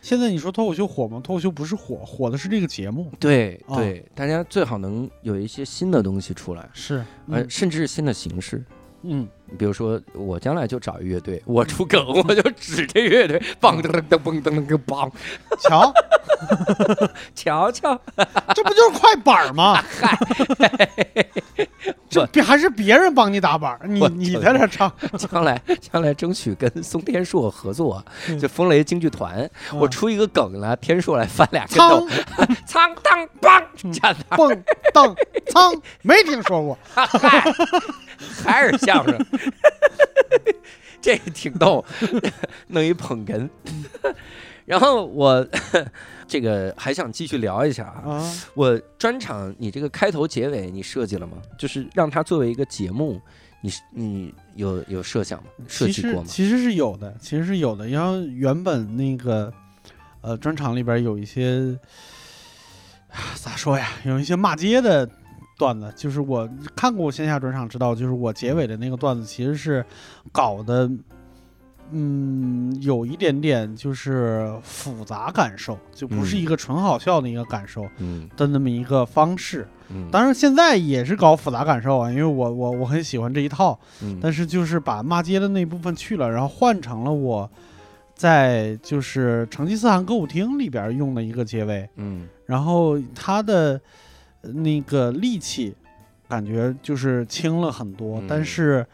[SPEAKER 2] 现在你说脱口秀火吗？脱口秀不是火，火的是这个节目。哦
[SPEAKER 1] 对对，大家最好能有一些新的东西出来，
[SPEAKER 2] 是，
[SPEAKER 1] 呃，
[SPEAKER 2] 嗯
[SPEAKER 1] 甚至新的形式。
[SPEAKER 2] 嗯，
[SPEAKER 1] 比如说，我将来就找一乐队，我出梗，我就指着乐队，梆噔噔噔噔噔噔梆，
[SPEAKER 2] 瞧，
[SPEAKER 1] 瞧瞧，
[SPEAKER 2] 这不就是快板吗？嗨？这别还是别人帮你打板儿，你你在这唱，
[SPEAKER 1] 将来将来争取跟松天硕合作，
[SPEAKER 2] 嗯。
[SPEAKER 1] 就风雷京剧团，我
[SPEAKER 2] 啊
[SPEAKER 1] 出一个梗呢，天硕来翻俩跟头
[SPEAKER 2] 苍，
[SPEAKER 1] 苍当梆，
[SPEAKER 2] 嗯。
[SPEAKER 1] 站那
[SPEAKER 2] 蹦当苍，没听说过。
[SPEAKER 1] 嗨，还是相声，这挺逗，弄一捧哏。然后我这个还想继续聊一下啊，
[SPEAKER 2] 啊，
[SPEAKER 1] 我专场你这个开头结尾你设计了吗？就是让它作为一个节目，你你有有设想吗？设计过吗？
[SPEAKER 2] 实其实是有的，其实是有的。然后原本那个呃专场里边有一些 啊咋说呀，有一些骂街的段子，就是我看过线下专场知道，就是我结尾的那个段子其实是搞的。嗯，有一点点就是复杂感受，就不是
[SPEAKER 1] 嗯
[SPEAKER 2] 一个纯好笑的一个感受
[SPEAKER 1] 嗯
[SPEAKER 2] 的那么一个方式。
[SPEAKER 1] 嗯，
[SPEAKER 2] 当然，现在也是搞复杂感受啊，因为我我我很喜欢这一套，
[SPEAKER 1] 嗯
[SPEAKER 2] 但是就是把骂街的那一部分去了，然后换成了我在就是成吉思汗歌舞厅里边用的一个结尾，
[SPEAKER 1] 嗯
[SPEAKER 2] 然后他的呃那个力气感觉就是轻了很多，
[SPEAKER 1] 嗯
[SPEAKER 2] 但是。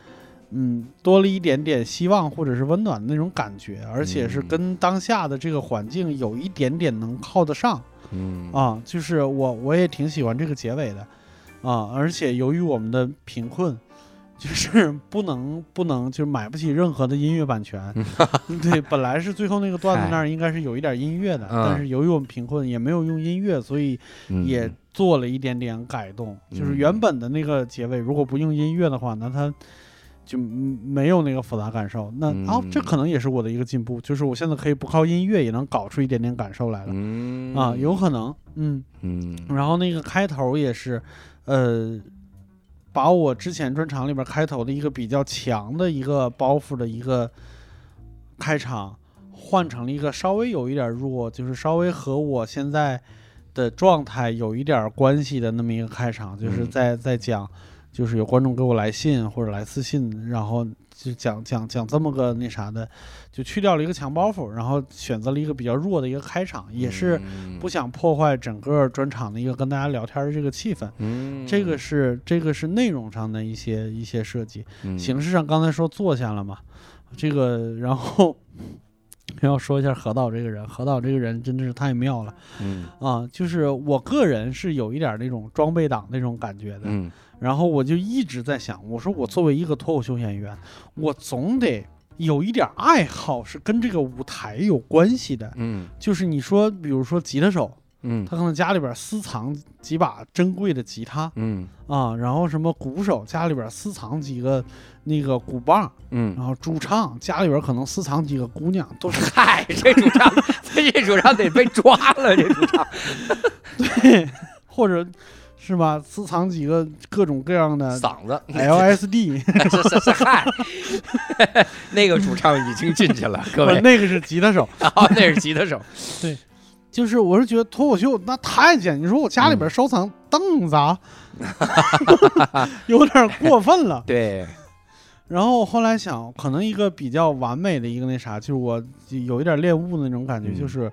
[SPEAKER 2] 嗯，多了一点点希望或者是温暖的那种感觉，而且是
[SPEAKER 1] 嗯
[SPEAKER 2] 跟当下的这个环境有一点点能靠得上。
[SPEAKER 1] 嗯
[SPEAKER 2] 啊，就是我我也挺喜欢这个结尾的，啊，而且由于我们的贫困，就是不能 不能就是买不起任何的音乐版权，对，本来是最后那个段子那儿应该是有一点音乐的，
[SPEAKER 1] 嗯
[SPEAKER 2] 但是由于我们贫困也没有用音乐，所以
[SPEAKER 1] 嗯
[SPEAKER 2] 也做了一点点改动，就是
[SPEAKER 1] 嗯。
[SPEAKER 2] 原本的那个结尾如果不用音乐的话，那它。就嗯没有那个复杂感受，那哦，这
[SPEAKER 1] 嗯
[SPEAKER 2] 可能也是我的一个进步，就是我现在可以不靠音乐也能搞出一点点感受来了，
[SPEAKER 1] 嗯。
[SPEAKER 2] 啊，有可能，嗯，
[SPEAKER 1] 嗯。
[SPEAKER 2] 然后那个开头也是，呃，把我之前专场里边开头的一个比较强的一个包袱的一个开场，换成了一个稍微有一点弱，就是稍微和我现在的状态有一点关系的那么一个开场，就是
[SPEAKER 1] 嗯。
[SPEAKER 2] 在在讲，就是有观众给我来信或者来私信，然后就讲讲讲这么个那啥的，就去掉了一个强包袱，然后选择了一个比较弱的一个开场，也是。
[SPEAKER 1] 嗯。
[SPEAKER 2] 不想破坏整个专场的一个跟大家聊天的这个气氛，
[SPEAKER 1] 嗯。
[SPEAKER 2] 这个是这个是内容上的一些一些设计，
[SPEAKER 1] 嗯。
[SPEAKER 2] 形式上刚才说坐下了嘛，这个然后要说一下何导这个人，何导这个人真的是太妙了
[SPEAKER 1] 嗯
[SPEAKER 2] 啊！就是我个人是有一点那种装备党那种感觉的，
[SPEAKER 1] 嗯
[SPEAKER 2] 然后我就一直在想，我说我作为一个脱口秀演员，我总得有一点爱好是跟这个舞台有关系的。
[SPEAKER 1] 嗯
[SPEAKER 2] 就是你说，比如说吉他手，
[SPEAKER 1] 嗯。
[SPEAKER 2] 他可能家里边私藏几把珍贵的吉他。
[SPEAKER 1] 嗯。
[SPEAKER 2] 啊，然后什么鼓手家里边私藏几个那个鼓棒，
[SPEAKER 1] 嗯，
[SPEAKER 2] 然后主唱家里边可能私藏几个姑娘，都是
[SPEAKER 1] 嗨，这主唱，这主唱得被抓了，这主唱。
[SPEAKER 2] 对或者是吧，私藏几个各种各样的
[SPEAKER 1] 嗓子
[SPEAKER 2] ，LSD，
[SPEAKER 1] 是是是，嗨，那个主唱已经进去了，各位，
[SPEAKER 2] 那个是吉他手。
[SPEAKER 1] 哦，那是吉他手，
[SPEAKER 2] 就是我是觉得脱口秀那太简，你说我家里边收藏凳子啊，有点过分了。
[SPEAKER 1] 对，
[SPEAKER 2] 然后后来想，可能一个比较完美的一个那啥，就是我有一点恋物的那种感觉，
[SPEAKER 1] 嗯
[SPEAKER 2] 就是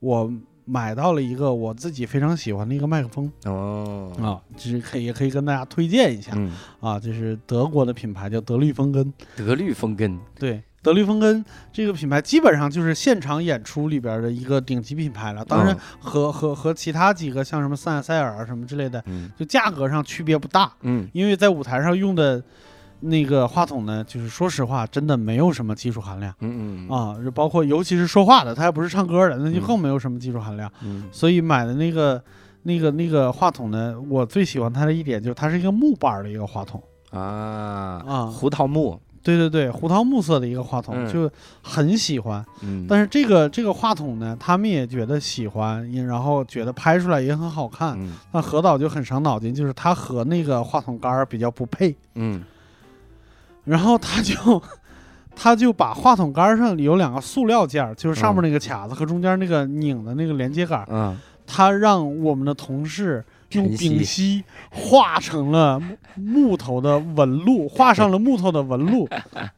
[SPEAKER 2] 我买到了一个我自己非常喜欢的一个麦克风
[SPEAKER 1] 哦，
[SPEAKER 2] 啊，就是可以也可以跟大家推荐一下
[SPEAKER 1] 嗯，
[SPEAKER 2] 啊，就是德国的品牌叫德律风根，
[SPEAKER 1] 德律风根，
[SPEAKER 2] 对。德律风根这个品牌基本上就是现场演出里边的一个顶级品牌了，当然
[SPEAKER 1] 嗯。
[SPEAKER 2] 和和和其他几个像什么塞尔塞尔啊什么之类的，
[SPEAKER 1] 嗯。
[SPEAKER 2] 就价格上区别不大，
[SPEAKER 1] 嗯。
[SPEAKER 2] 因为在舞台上用的那个话筒呢，就是说实话，真的没有什么技术含量
[SPEAKER 1] 嗯嗯，
[SPEAKER 2] 啊，就包括尤其是说话的，他还不是唱歌的，那就
[SPEAKER 1] 嗯。
[SPEAKER 2] 更没有什么技术含量。
[SPEAKER 1] 嗯。
[SPEAKER 2] 所以买的那个那个那个话筒呢，我最喜欢它的一点就是它是一个木板儿的一个话筒
[SPEAKER 1] 啊
[SPEAKER 2] 啊，
[SPEAKER 1] 胡桃木，
[SPEAKER 2] 对对对，胡桃木色的一个话筒，
[SPEAKER 1] 嗯
[SPEAKER 2] 就很喜欢。
[SPEAKER 1] 嗯，
[SPEAKER 2] 但是这个这个话筒呢，他们也觉得喜欢，也然后觉得拍出来也很好看。
[SPEAKER 1] 嗯
[SPEAKER 2] 那何导就很伤脑筋，就是他和那个话筒杆儿比较不配。
[SPEAKER 1] 嗯
[SPEAKER 2] 然后他就他就把话筒杆上有两个塑料件儿，就是上面那个卡子和中间那个拧的那个连接杆儿，
[SPEAKER 1] 嗯
[SPEAKER 2] 他让我们的同事用丙烯画成了木木头的纹路，画上了木头的纹路，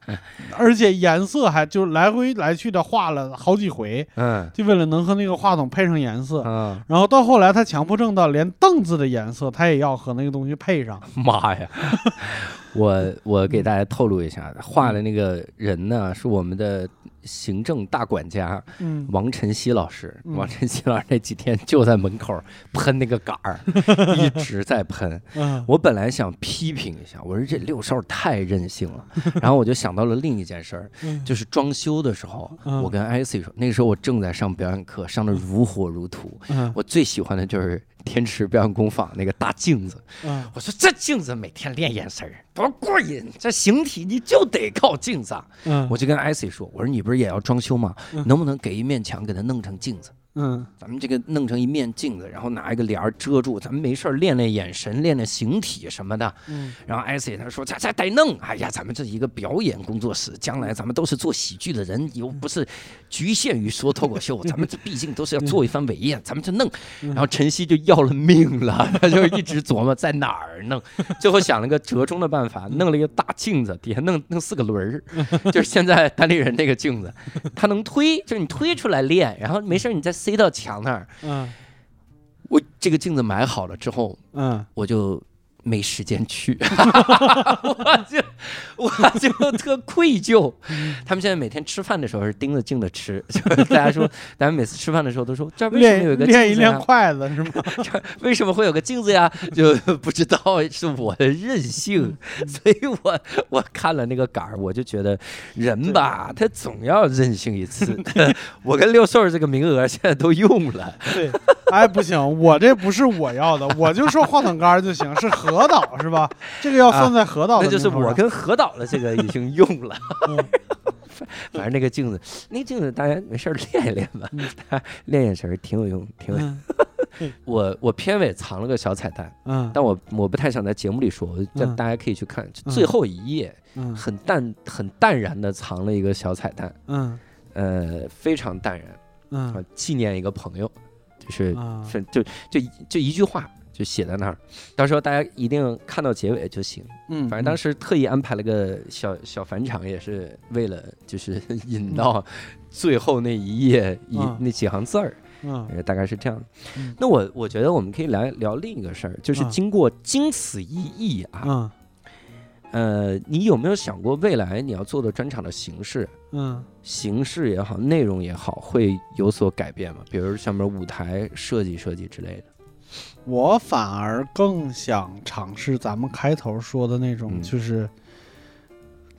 [SPEAKER 2] 而且颜色还就来回来去的画了好几回，
[SPEAKER 1] 嗯
[SPEAKER 2] 就为了能和那个话筒配上颜色。
[SPEAKER 1] 嗯，
[SPEAKER 2] 然后到后来，他强迫症到连凳子的颜色他也要和那个东西配上。
[SPEAKER 1] 妈呀！我我给大家透露一下，画的那个人呢，是我们的行政大管家
[SPEAKER 2] 嗯。
[SPEAKER 1] 王晨曦老师。
[SPEAKER 2] 嗯。
[SPEAKER 1] 王晨曦老师那几天就在门口喷那个杆儿，一直在喷。
[SPEAKER 2] 嗯。
[SPEAKER 1] 我本来想批评一下，我说这六少太任性了，然后我就想到了另一件事儿，
[SPEAKER 2] 嗯。
[SPEAKER 1] 就是装修的时候，
[SPEAKER 2] 嗯。
[SPEAKER 1] 我跟艾 C 说，那个时候我正在上表演课，上的如火如荼，
[SPEAKER 2] 嗯。
[SPEAKER 1] 我最喜欢的就是天池表演工坊那个大镜子。
[SPEAKER 2] 嗯
[SPEAKER 1] 我说这镜子每天练眼神儿多过瘾，这形体你就得靠镜子啊。
[SPEAKER 2] 嗯，
[SPEAKER 1] 我就跟 IC 说，我说你不是也要装修吗？
[SPEAKER 2] 嗯
[SPEAKER 1] 能不能给一面墙给它弄成镜子？
[SPEAKER 2] 嗯。
[SPEAKER 1] 咱们这个弄成一面镜子，然后拿一个帘儿遮住，咱们没事儿练练眼神，练练形体什么的。
[SPEAKER 2] 嗯。
[SPEAKER 1] 然后 IC 他说这这得弄，哎呀，咱们这一个表演工作室，将来咱们都是做喜剧的人，又不是局限于说脱口秀，咱们这毕竟都是要做一番伟业，咱们就弄。然后晨曦就要了命了，他就一直琢磨在哪儿弄，最后想了个折中的办法，弄了一个大镜子，底下弄弄四个轮儿，就是现在单立人那个镜子，它能推，就是你推出来练，然后没事儿你再塞到墙那儿。
[SPEAKER 2] 嗯
[SPEAKER 1] 我这个镜子买好了之后，
[SPEAKER 2] 嗯
[SPEAKER 1] 我就没时间去，我就我就特愧疚。他们现在每天吃饭的时候是盯着镜子吃，就是大家说，咱们每次吃饭的时候都说，这为什么有一个
[SPEAKER 2] 练练一
[SPEAKER 1] 镜子呀
[SPEAKER 2] 练筷子是吗？
[SPEAKER 1] 这为什么会有个镜子呀？就不知道是我的任性，所以我我看了那个杆儿，我就觉得人吧，他总要任性一次。我跟六兽儿这个名额现在都用了，
[SPEAKER 2] 对，哎不行，我这不是我要的，我就说话筒杆儿就行，是何导是吧？这个要放在何导的
[SPEAKER 1] 那就是我跟何导的这个已经用了。
[SPEAKER 2] 嗯。
[SPEAKER 1] 反正那个镜子，那个镜子大家没事儿练一练吧，
[SPEAKER 2] 嗯。
[SPEAKER 1] 练眼神儿挺有用，挺有用。
[SPEAKER 2] 嗯。
[SPEAKER 1] 我我片尾藏了个小彩蛋，
[SPEAKER 2] 嗯。
[SPEAKER 1] 但我我不太想在节目里说，我让
[SPEAKER 2] 嗯。
[SPEAKER 1] 大家可以去看，最后一页。
[SPEAKER 2] 嗯。
[SPEAKER 1] 很淡很淡然的藏了一个小彩蛋，
[SPEAKER 2] 嗯。
[SPEAKER 1] 呃，非常淡然。啊
[SPEAKER 2] 嗯，
[SPEAKER 1] 纪念一个朋友，就是
[SPEAKER 2] 啊。
[SPEAKER 1] 是就就就一句话就写在那儿，到时候大家一定看到结尾就行。
[SPEAKER 2] 嗯，
[SPEAKER 1] 反正当时特意安排了个小小返场，也是为了就是 引到最后那一页一
[SPEAKER 2] 嗯
[SPEAKER 1] 那几行字儿，
[SPEAKER 2] 嗯
[SPEAKER 1] 呃大概是这样。
[SPEAKER 2] 嗯
[SPEAKER 1] 那我我觉得我们可以来聊另一个事儿，就是
[SPEAKER 2] 嗯
[SPEAKER 1] 经过经此一役啊，
[SPEAKER 2] 嗯
[SPEAKER 1] 呃，你有没有想过未来你要做的专场的形式？
[SPEAKER 2] 嗯
[SPEAKER 1] 形式也好，内容也好，会有所改变吗？比如像面舞台设计设计之类的。
[SPEAKER 2] 我反而更想尝试咱们开头说的那种，
[SPEAKER 1] 嗯。
[SPEAKER 2] 就是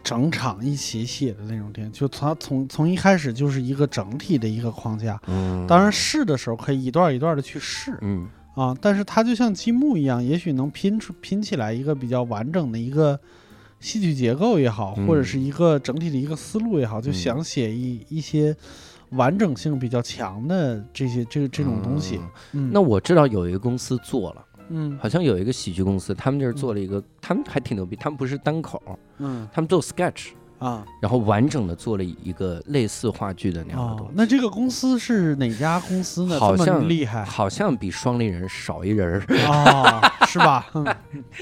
[SPEAKER 2] 整场一起写的那种电影，就它从从一开始就是一个整体的一个框架。
[SPEAKER 1] 嗯。
[SPEAKER 2] 当然试的时候可以一段一段的去试
[SPEAKER 1] 嗯。
[SPEAKER 2] 啊，但是它就像积木一样，也许能拼出拼起来一个比较完整的一个戏剧结构也好，
[SPEAKER 1] 嗯。
[SPEAKER 2] 或者是一个整体的一个思路也好，就
[SPEAKER 1] 嗯。
[SPEAKER 2] 想写一一些完整性比较强的这些这这种东西。
[SPEAKER 1] 嗯。
[SPEAKER 2] 嗯，
[SPEAKER 1] 那我知道有一个公司做了，
[SPEAKER 2] 嗯。
[SPEAKER 1] 好像有一个喜剧公司，他们就是做了一个，他们还挺牛逼，他们不是单口，
[SPEAKER 2] 嗯。
[SPEAKER 1] 他们做 sketch，
[SPEAKER 2] 啊。
[SPEAKER 1] 然后完整的做了一个类似话剧的那样的东
[SPEAKER 2] 哦
[SPEAKER 1] 西。，
[SPEAKER 2] 那这个公司是哪家公司呢？
[SPEAKER 1] 好像
[SPEAKER 2] 厉害
[SPEAKER 1] 好像比双立人少一人儿，
[SPEAKER 2] 哦，是吧？嗯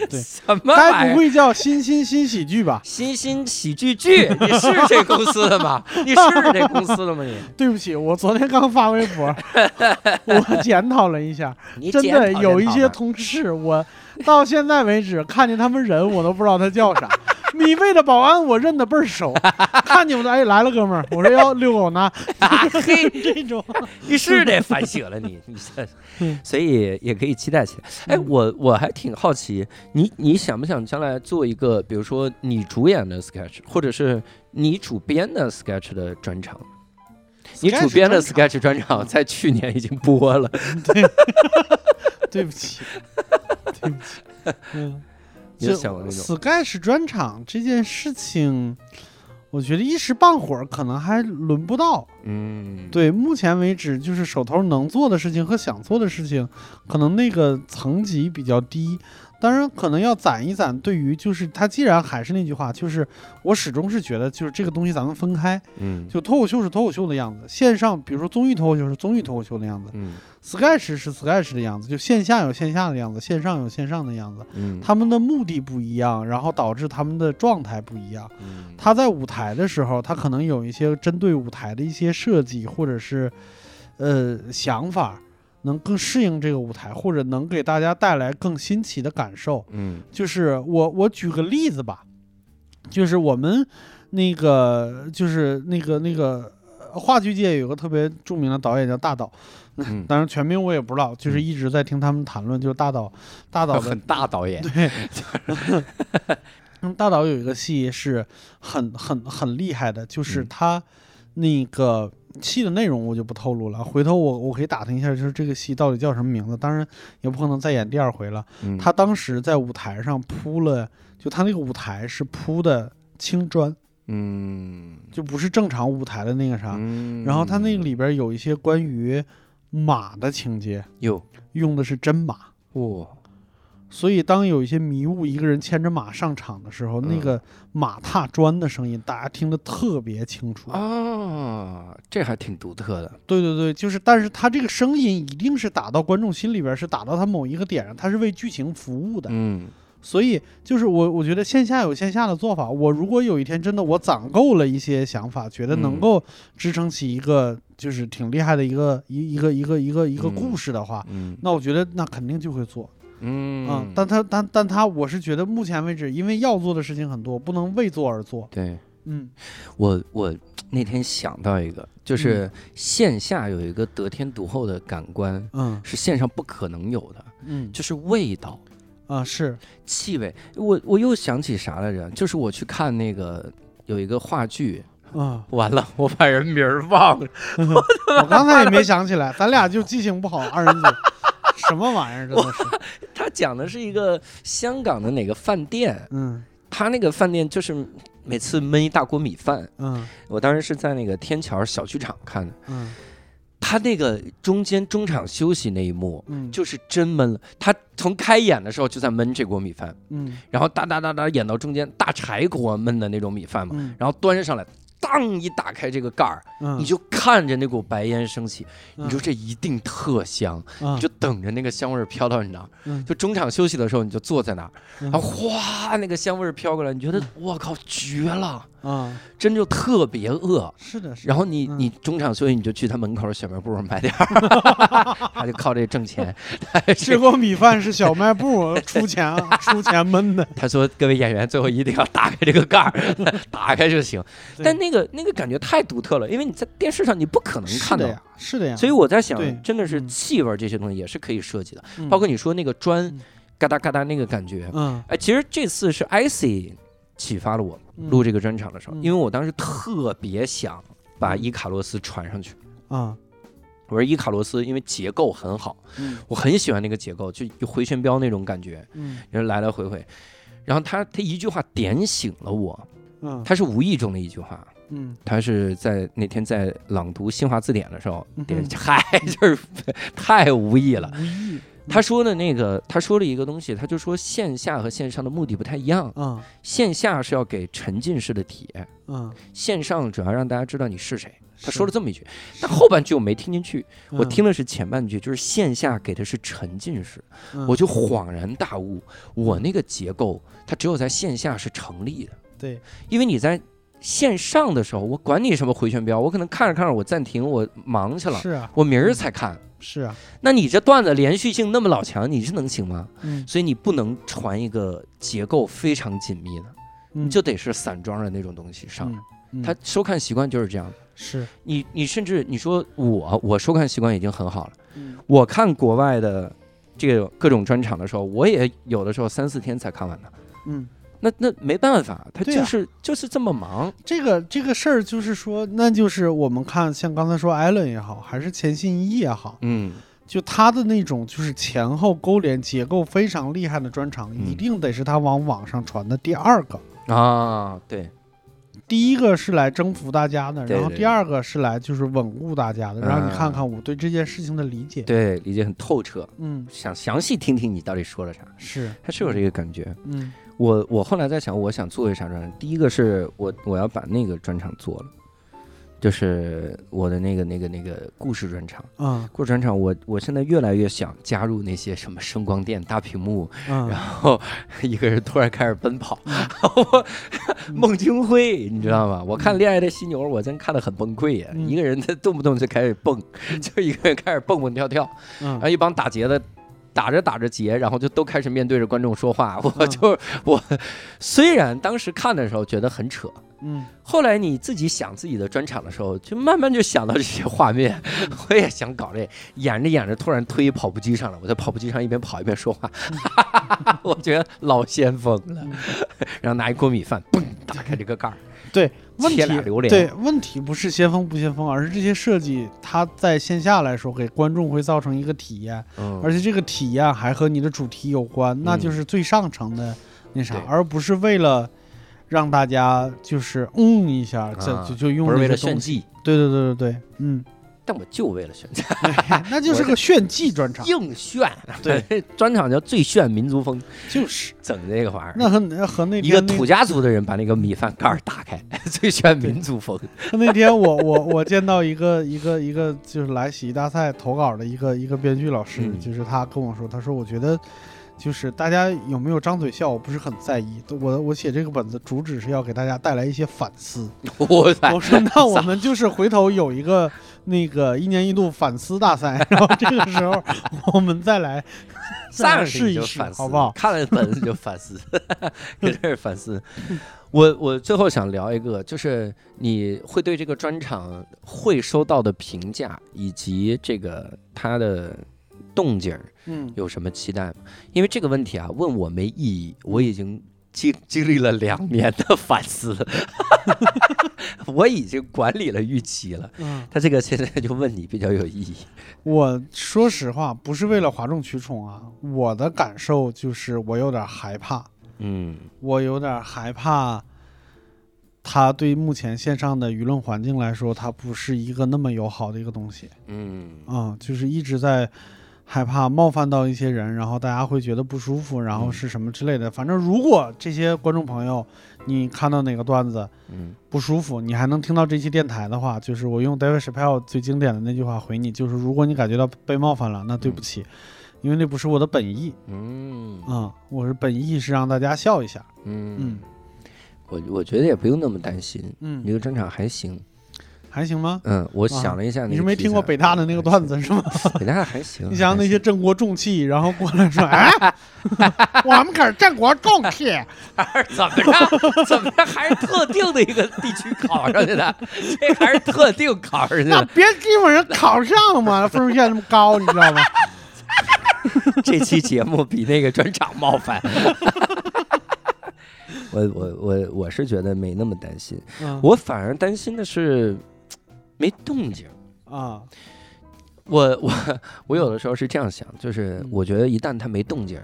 [SPEAKER 2] 对
[SPEAKER 1] 什么
[SPEAKER 2] 该不？会叫新新新喜剧吧？
[SPEAKER 1] 新新喜剧剧，你是这公司的吗？你是这公司的吗？你
[SPEAKER 2] 对不起，我昨天刚发微博，我检讨了一下，真的有一些同事，我到现在为止看见他们人，我都不知道他叫啥。米味的保安我认得倍儿熟，看见我的哎来了哥们儿，我说要遛狗呢，
[SPEAKER 1] 嘿，
[SPEAKER 2] 这种。
[SPEAKER 1] 你是得反省了你，你这。
[SPEAKER 2] 嗯，
[SPEAKER 1] 所以也可以期待起来。哎，
[SPEAKER 2] 嗯。
[SPEAKER 1] 我我还挺好奇，你你想不想将来做一个，比如说你主演的 sketch，或者是你主编的 sketch 的专场？你主编的 sketch 专场。在去年已经播了，
[SPEAKER 2] 对不起，对不起，嗯。
[SPEAKER 1] 你有想过那种
[SPEAKER 2] ？sketch 专场这件事情，我觉得一时半会儿可能还轮不到。
[SPEAKER 1] 嗯，
[SPEAKER 2] 对，目前为止就是手头能做的事情和想做的事情，可能那个层级比较低。当然，可能要攒一攒。对于就是他，既然还是那句话，就是我始终是觉得，就是这个东西咱们分开，
[SPEAKER 1] 嗯，
[SPEAKER 2] 就脱口秀是脱口秀的样子，线上比如说综艺脱口秀是综艺脱口秀的样子
[SPEAKER 1] 嗯
[SPEAKER 2] ，sketch 是 sketch 的样子，就线下有线下的样子，线上有线上的样子。
[SPEAKER 1] 嗯，
[SPEAKER 2] 他们的目的不一样，然后导致他们的状态不一样。
[SPEAKER 1] 嗯
[SPEAKER 2] 他在舞台的时候，他可能有一些针对舞台的一些设计，或者是呃想法，能更适应这个舞台，或者能给大家带来更新奇的感受。
[SPEAKER 1] 嗯。
[SPEAKER 2] 就是我我举个例子吧，就是我们那个就是那个那个呃话剧界有个特别著名的导演叫大导，
[SPEAKER 1] 嗯，
[SPEAKER 2] 当然全名我也不知道，就是
[SPEAKER 1] 嗯
[SPEAKER 2] 一直在听他们谈论，就是大导大导的
[SPEAKER 1] 很大导演，
[SPEAKER 2] 对，嗯，大导有一个戏是很很很厉害的，就是
[SPEAKER 1] 嗯。
[SPEAKER 2] 他那个戏的内容我就不透露了，回头我我可以打听一下，就是这个戏到底叫什么名字。当然也不可能再演第二回了。
[SPEAKER 1] 嗯
[SPEAKER 2] 他当时在舞台上铺了，就他那个舞台是铺的青砖，
[SPEAKER 1] 嗯
[SPEAKER 2] 就不是正常舞台的那个啥。
[SPEAKER 1] 嗯，
[SPEAKER 2] 然后他那个里边有一些关于马的情节，
[SPEAKER 1] 有
[SPEAKER 2] 用的是真马。
[SPEAKER 1] 哇，
[SPEAKER 2] 所以，当有一些迷雾一个人牵着马上场的时候，那
[SPEAKER 1] 嗯
[SPEAKER 2] 个马踏砖的声音，大家听得特别清楚。
[SPEAKER 1] 啊，这还挺独特的，
[SPEAKER 2] 对对对，就是，但是他这个声音一定是打到观众心里边，是打到他某一个点上，他是为剧情服务的。
[SPEAKER 1] 嗯
[SPEAKER 2] 所以，就是我我觉得线下有线下的做法。我如果有一天真的我攒够了一些想法，觉得能
[SPEAKER 1] 嗯
[SPEAKER 2] 够支撑起一个就是挺厉害的一个一一个一个一个一个
[SPEAKER 1] 嗯
[SPEAKER 2] 故事的话，
[SPEAKER 1] 嗯
[SPEAKER 2] 那我觉得那肯定就会做。
[SPEAKER 1] 嗯
[SPEAKER 2] 啊，但他但但他，我是觉得目前为止，因为要做的事情很多，不能为做而做。
[SPEAKER 1] 对。
[SPEAKER 2] 嗯
[SPEAKER 1] 我我那天想到一个，就是线下有一个得天独厚的感官，
[SPEAKER 2] 嗯
[SPEAKER 1] 是线上不可能有的，
[SPEAKER 2] 嗯
[SPEAKER 1] 就是味道、
[SPEAKER 2] 啊是
[SPEAKER 1] 气味。我我又想起啥来着？就是我去看那个有一个话剧，
[SPEAKER 2] 啊，
[SPEAKER 1] 完了，我把人名儿忘了。
[SPEAKER 2] 我刚才也没想起来，咱俩就记性不好，二人组，什么玩意儿真的是。
[SPEAKER 1] 他讲的是一个香港的哪个饭店，
[SPEAKER 2] 嗯。
[SPEAKER 1] 他那个饭店就是每次焖一大锅米饭。
[SPEAKER 2] 嗯。
[SPEAKER 1] 我当时是在那个天桥小剧场看的，
[SPEAKER 2] 嗯。
[SPEAKER 1] 他那个中间中场休息那一幕。
[SPEAKER 2] 嗯，
[SPEAKER 1] 就是真闷了，他从开演的时候就在焖这锅米饭，
[SPEAKER 2] 嗯。
[SPEAKER 1] 然后哒哒哒哒演到中间大柴锅焖的那种米饭嘛，
[SPEAKER 2] 嗯。
[SPEAKER 1] 然后端上来当一打开这个盖儿，
[SPEAKER 2] 嗯，
[SPEAKER 1] 你就看着那股白烟升起，
[SPEAKER 2] 嗯
[SPEAKER 1] 你说这一定特香，
[SPEAKER 2] 嗯
[SPEAKER 1] 你就等着那个香味儿飘到你那儿。
[SPEAKER 2] 嗯
[SPEAKER 1] 就中场休息的时候，你就坐在那儿，
[SPEAKER 2] 嗯
[SPEAKER 1] 然后哗，那个香味儿飘过来，你觉得我靠绝了，
[SPEAKER 2] 啊，
[SPEAKER 1] 真就特别饿。
[SPEAKER 2] 是的，是的。
[SPEAKER 1] 然后你
[SPEAKER 2] 嗯
[SPEAKER 1] 你中场休息，你就去他门口小卖部买点儿，他就靠这挣钱。
[SPEAKER 2] 吃过米饭是小卖部 出钱啊出钱闷的，
[SPEAKER 1] 他说：“各位演员，最后一定要打开这个盖儿，打开就行。”
[SPEAKER 2] 对
[SPEAKER 1] 但那个那个感觉太独特了，因为你在电视上你不可能看到
[SPEAKER 2] 是的。呀，是的呀。
[SPEAKER 1] 所以我在想，真的是
[SPEAKER 2] 嗯
[SPEAKER 1] 气味这些东西也是可以设计的，
[SPEAKER 2] 嗯
[SPEAKER 1] 包括你说那个砖
[SPEAKER 2] 嗯
[SPEAKER 1] 嘎哒嘎哒那个感觉。
[SPEAKER 2] 嗯
[SPEAKER 1] 哎，其实这次是 icy 启发了我
[SPEAKER 2] 嗯
[SPEAKER 1] 录这个专场的时候，
[SPEAKER 2] 嗯
[SPEAKER 1] 因为我当时特别想把伊卡洛斯传上去。
[SPEAKER 2] 啊
[SPEAKER 1] 我说伊卡洛斯因为结构很好，
[SPEAKER 2] 嗯
[SPEAKER 1] 我很喜欢那个结构，就就回旋镖那种感觉，
[SPEAKER 2] 嗯
[SPEAKER 1] 然后来来回回。然后他他一句话点醒了我，
[SPEAKER 2] 嗯
[SPEAKER 1] 他是无意中的一句话，
[SPEAKER 2] 嗯。
[SPEAKER 1] 他是在那天在朗读新华字典的时候
[SPEAKER 2] 嗯
[SPEAKER 1] 点，嗨，就是太无意了。
[SPEAKER 2] 无意
[SPEAKER 1] 他说的那个，他说了一个东西，他就说线下和线上的目的不太一样，
[SPEAKER 2] 啊
[SPEAKER 1] 线下是要给沉浸式的体验，
[SPEAKER 2] 嗯，
[SPEAKER 1] 线上主要让大家知道你是谁。他说了这么一句，但后半句我没听进去，我
[SPEAKER 2] 嗯
[SPEAKER 1] 听的是前半句，就是线下给的是沉浸式，
[SPEAKER 2] 嗯。
[SPEAKER 1] 我就恍然大悟，我那个结构它只有在线下是成立的，
[SPEAKER 2] 对。
[SPEAKER 1] 因为你在线上的时候，我管你什么回旋镖，我可能看着看着我暂停，我忙去了，
[SPEAKER 2] 是啊
[SPEAKER 1] 我明儿才看。
[SPEAKER 2] 是啊
[SPEAKER 1] 那你这段子连续性那么老强，你这能行吗？
[SPEAKER 2] 嗯
[SPEAKER 1] 所以你不能传一个结构非常紧密的，
[SPEAKER 2] 嗯
[SPEAKER 1] 就得是散装的那种东西上来。
[SPEAKER 2] 嗯嗯
[SPEAKER 1] 他收看习惯就是这样的。
[SPEAKER 2] 是
[SPEAKER 1] 你你甚至你说我我收看习惯已经很好了，
[SPEAKER 2] 嗯
[SPEAKER 1] 我看国外的这个各种专场的时候，我也有的时候三四天才看完的。
[SPEAKER 2] 嗯。
[SPEAKER 1] 那那没办法，他就是、就是这么忙。
[SPEAKER 2] 这个这个事儿就是说，那就是我们看，像刚才说艾伦也好，还是钱信一也好，
[SPEAKER 1] 嗯，
[SPEAKER 2] 就他的那种就是前后勾连结构非常厉害的专场，
[SPEAKER 1] 嗯
[SPEAKER 2] 一定得是他往网上传的第二个。
[SPEAKER 1] 啊，对，
[SPEAKER 2] 第一个是来征服大家的，然后第二个是来就是稳固大家的，
[SPEAKER 1] 嗯
[SPEAKER 2] 让你看看我对这件事情的理解。
[SPEAKER 1] 对，理解很透彻，
[SPEAKER 2] 嗯，
[SPEAKER 1] 想详细听听你到底说了啥，
[SPEAKER 2] 是，
[SPEAKER 1] 他是有这个感觉。
[SPEAKER 2] 嗯
[SPEAKER 1] 我我后来在想，我想做一啥专场？第一个是我我要把那个专场做了，就是我的那个那个那个故事专场。
[SPEAKER 2] 啊
[SPEAKER 1] 故事专场我，我现在越来越想加入那些什么声光电、大屏幕，然
[SPEAKER 2] 啊
[SPEAKER 1] 后一个人突然开始奔跑，我孟京辉，你知道吗？我看《恋爱的犀牛》，我真看得很崩溃呀！
[SPEAKER 2] 嗯
[SPEAKER 1] 一个人他动不动就开始蹦，就一个人开始蹦蹦跳跳，然后
[SPEAKER 2] 嗯
[SPEAKER 1] 一帮打劫的。打着打着结，然后就都开始面对着观众说话。我
[SPEAKER 2] 嗯
[SPEAKER 1] 就我，虽然当时看的时候觉得很扯，
[SPEAKER 2] 嗯
[SPEAKER 1] 后来你自己想自己的专场的时候，就慢慢就想到这些画面，我也想搞这，演着演着突然推跑步机上了，我在跑步机上一边跑一边说话，我觉得老先锋了。
[SPEAKER 2] 嗯
[SPEAKER 1] 然后拿一锅米饭，嘣，打开这个盖儿，
[SPEAKER 2] 对，问题
[SPEAKER 1] 榴莲。
[SPEAKER 2] 对问题不是先锋不先锋，而是这些设计它在线下来说给观众会造成一个体验，
[SPEAKER 1] 嗯。
[SPEAKER 2] 而且这个体验还和你的主题有关，那就是最上层的那啥，
[SPEAKER 1] 对。
[SPEAKER 2] 而不是为了让大家就是嗯一下，这
[SPEAKER 1] 啊
[SPEAKER 2] 就就用
[SPEAKER 1] 不是为了
[SPEAKER 2] 那些东西。
[SPEAKER 1] 炫技，
[SPEAKER 2] 对对对对对，嗯，
[SPEAKER 1] 但我就为了炫技，
[SPEAKER 2] 那就是个炫技专场，
[SPEAKER 1] 硬炫。
[SPEAKER 2] 对，
[SPEAKER 1] 专场叫最炫民族风，
[SPEAKER 2] 就是
[SPEAKER 1] 整这个玩意儿。
[SPEAKER 2] 那和那和那
[SPEAKER 1] 一个土家族的人把那个米饭盖儿打开，最炫民族风。
[SPEAKER 2] 那天我我我见到一个一个一个就是来喜剧大赛投稿的一个一个编剧老师，
[SPEAKER 1] 嗯
[SPEAKER 2] 就是他跟我说，他说我觉得就是大家有没有张嘴笑，我不是很在意。我我写这个本子主旨是要给大家带来一些反思。我说那我们就是回头有一个那个一年一度反思大赛，然后这个时候我们再来 再来试一试，
[SPEAKER 1] 反思，
[SPEAKER 2] 好不好？
[SPEAKER 1] 看了本子就反思，在这儿反思。我我最后想聊一个，就是你会对这个专场会收到的评价以及这个它的动静儿
[SPEAKER 2] 嗯
[SPEAKER 1] 有什么期待吗？因为这个问题啊，问我没意义，我已经经经历了两年的反思，我已经管理了预期了。
[SPEAKER 2] 嗯，
[SPEAKER 1] 他这个现在就问你比较有意义。
[SPEAKER 2] 我说实话，不是为了哗众取宠啊，我的感受就是我有点害怕。
[SPEAKER 1] 嗯
[SPEAKER 2] 我有点害怕，它对目前线上的舆论环境来说，它不是一个那么友好的一个东西
[SPEAKER 1] 嗯
[SPEAKER 2] 啊、就是一直在害怕冒犯到一些人，然后大家会觉得不舒服，然后
[SPEAKER 1] 嗯。
[SPEAKER 2] 是什么之类的。反正如果这些观众朋友，你看到哪个段子
[SPEAKER 1] 嗯。
[SPEAKER 2] 不舒服，你还能听到这期电台的话，就是我用 David Chappelle 最经典的那句话回你，就是如果你感觉到被冒犯了，那对不起，因为那不是我的本意。
[SPEAKER 1] 嗯。
[SPEAKER 2] 啊、我是本意是让大家笑一下。
[SPEAKER 1] 嗯。
[SPEAKER 2] 嗯，
[SPEAKER 1] 我我觉得也不用那么担心，你
[SPEAKER 2] 嗯，
[SPEAKER 1] 这个专场还行。
[SPEAKER 2] 还行吗？
[SPEAKER 1] 嗯，我想了一下
[SPEAKER 2] 你是没听过北大的那个段子是吗？
[SPEAKER 1] 北大还行。
[SPEAKER 2] 你想想那些
[SPEAKER 1] 还
[SPEAKER 2] 郑国重器，然后过来说，哎，我们可是郑国重器，
[SPEAKER 1] 行怎么着？怎么着？还是特定的一个地区考上去的？这还是特定考上去的？
[SPEAKER 2] 那别基本上考上嘛，分数线那么高，你知道吗？
[SPEAKER 1] 这期节目比那个专场冒犯。我我我我是觉得没那么担心，
[SPEAKER 2] 嗯
[SPEAKER 1] 我反而担心的是没动静。
[SPEAKER 2] 啊，
[SPEAKER 1] 我我我有的时候是这样想，就是
[SPEAKER 2] 嗯
[SPEAKER 1] 我觉得一旦它没动静，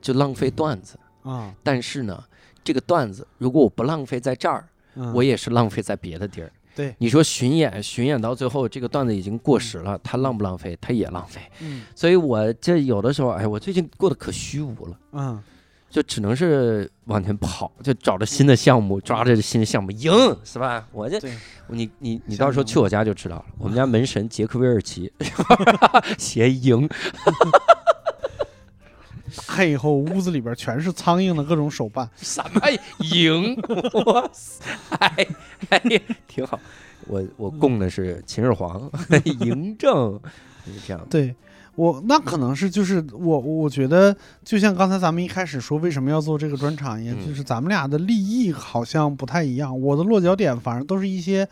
[SPEAKER 1] 就浪费段子。
[SPEAKER 2] 啊，
[SPEAKER 1] 但是呢，这个段子如果我不浪费在这儿，
[SPEAKER 2] 嗯
[SPEAKER 1] 我也是浪费在别的地儿。
[SPEAKER 2] 对，
[SPEAKER 1] 你说巡演，巡演到最后这个段子已经过时了，它浪不浪费？它也浪费。
[SPEAKER 2] 嗯
[SPEAKER 1] 所以我这有的时候，哎，我最近过得可虚无了。
[SPEAKER 2] 嗯
[SPEAKER 1] 就只能是往前跑，就找着新的项目，抓着新的项目赢，是吧？我这，你你你到时候去我家就知道了。我们家门神杰克韦尔奇写 赢，
[SPEAKER 2] 打开以后屋子里边全是苍蝇的各种手办，
[SPEAKER 1] 什么赢？哇塞，哎哎，挺好。我我供的是秦始皇 嬴政，是这样的。
[SPEAKER 2] 对。我那可能是就是我我觉得就像刚才咱们一开始说为什么要做这个专场，一
[SPEAKER 1] 样
[SPEAKER 2] 就是咱们俩的利益好像不太一样。我的落脚点反而都是一些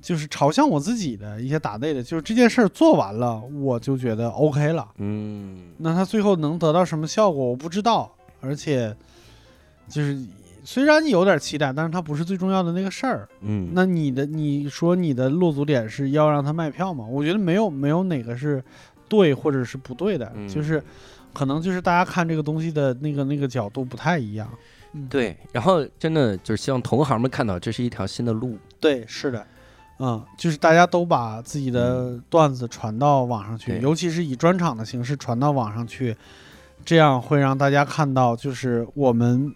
[SPEAKER 2] 就是朝向我自己的一些打内的，就是这件事儿做完了，我就觉得 OK 了。
[SPEAKER 1] 嗯
[SPEAKER 2] 那他最后能得到什么效果，我不知道。而且就是虽然有点期待，但是它不是最重要的那个事儿。
[SPEAKER 1] 嗯，
[SPEAKER 2] 那你的你说你的落足点是要让他卖票吗？我觉得没有没有哪个是对或者是不对的，
[SPEAKER 1] 嗯
[SPEAKER 2] 就是可能就是大家看这个东西的那个那个角度不太一样。
[SPEAKER 1] 对。然后真的就是希望同行们看到这是一条新的路。
[SPEAKER 2] 对，是的。嗯，就是大家都把自己的段子传到网上去，
[SPEAKER 1] 对
[SPEAKER 2] 尤其是以专场的形式传到网上去，这样会让大家看到，就是我们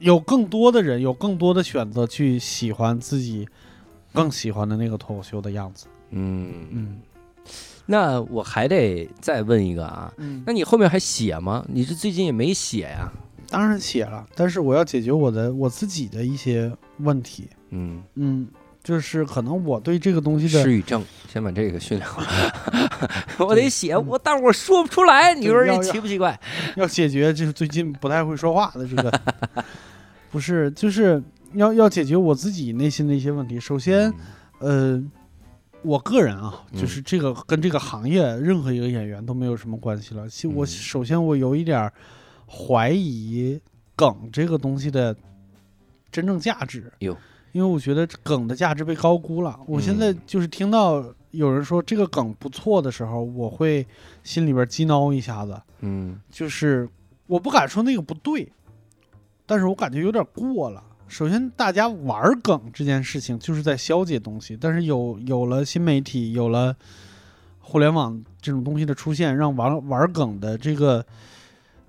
[SPEAKER 2] 有更多的人有更多的选择去喜欢自己更喜欢的那个脱口秀的样子。
[SPEAKER 1] 嗯
[SPEAKER 2] 嗯
[SPEAKER 1] 那我还得再问一个啊，
[SPEAKER 2] 嗯，
[SPEAKER 1] 那你后面还写吗？你这最近也没写呀？
[SPEAKER 2] 当然写了，但是我要解决我的我自己的一些问题。
[SPEAKER 1] 嗯，
[SPEAKER 2] 嗯，就是可能我对这个东西的
[SPEAKER 1] 失语症，先把这个训练好。我得写，我但是我说不出来，你说这奇不奇怪？
[SPEAKER 2] 要解决，就是最近不太会说话的这个，不是，就是要要解决我自己内心的一些问题。首先，呃，我个人啊，
[SPEAKER 1] 嗯
[SPEAKER 2] 就是这个跟这个行业任何一个演员都没有什么关系了。其我
[SPEAKER 1] 嗯
[SPEAKER 2] 首先我有一点儿怀疑梗这个东西的真正价值，
[SPEAKER 1] 哟
[SPEAKER 2] 因为我觉得梗的价值被高估了。我现在
[SPEAKER 1] 嗯
[SPEAKER 2] 就是听到有人说这个梗不错的时候，我会心里边激挠一下子。
[SPEAKER 1] 嗯
[SPEAKER 2] 就是我不敢说那个不对，但是我感觉有点过了。首先，大家玩梗这件事情就是在消解东西，但是有有了新媒体，有了互联网这种东西的出现，让玩玩梗的这个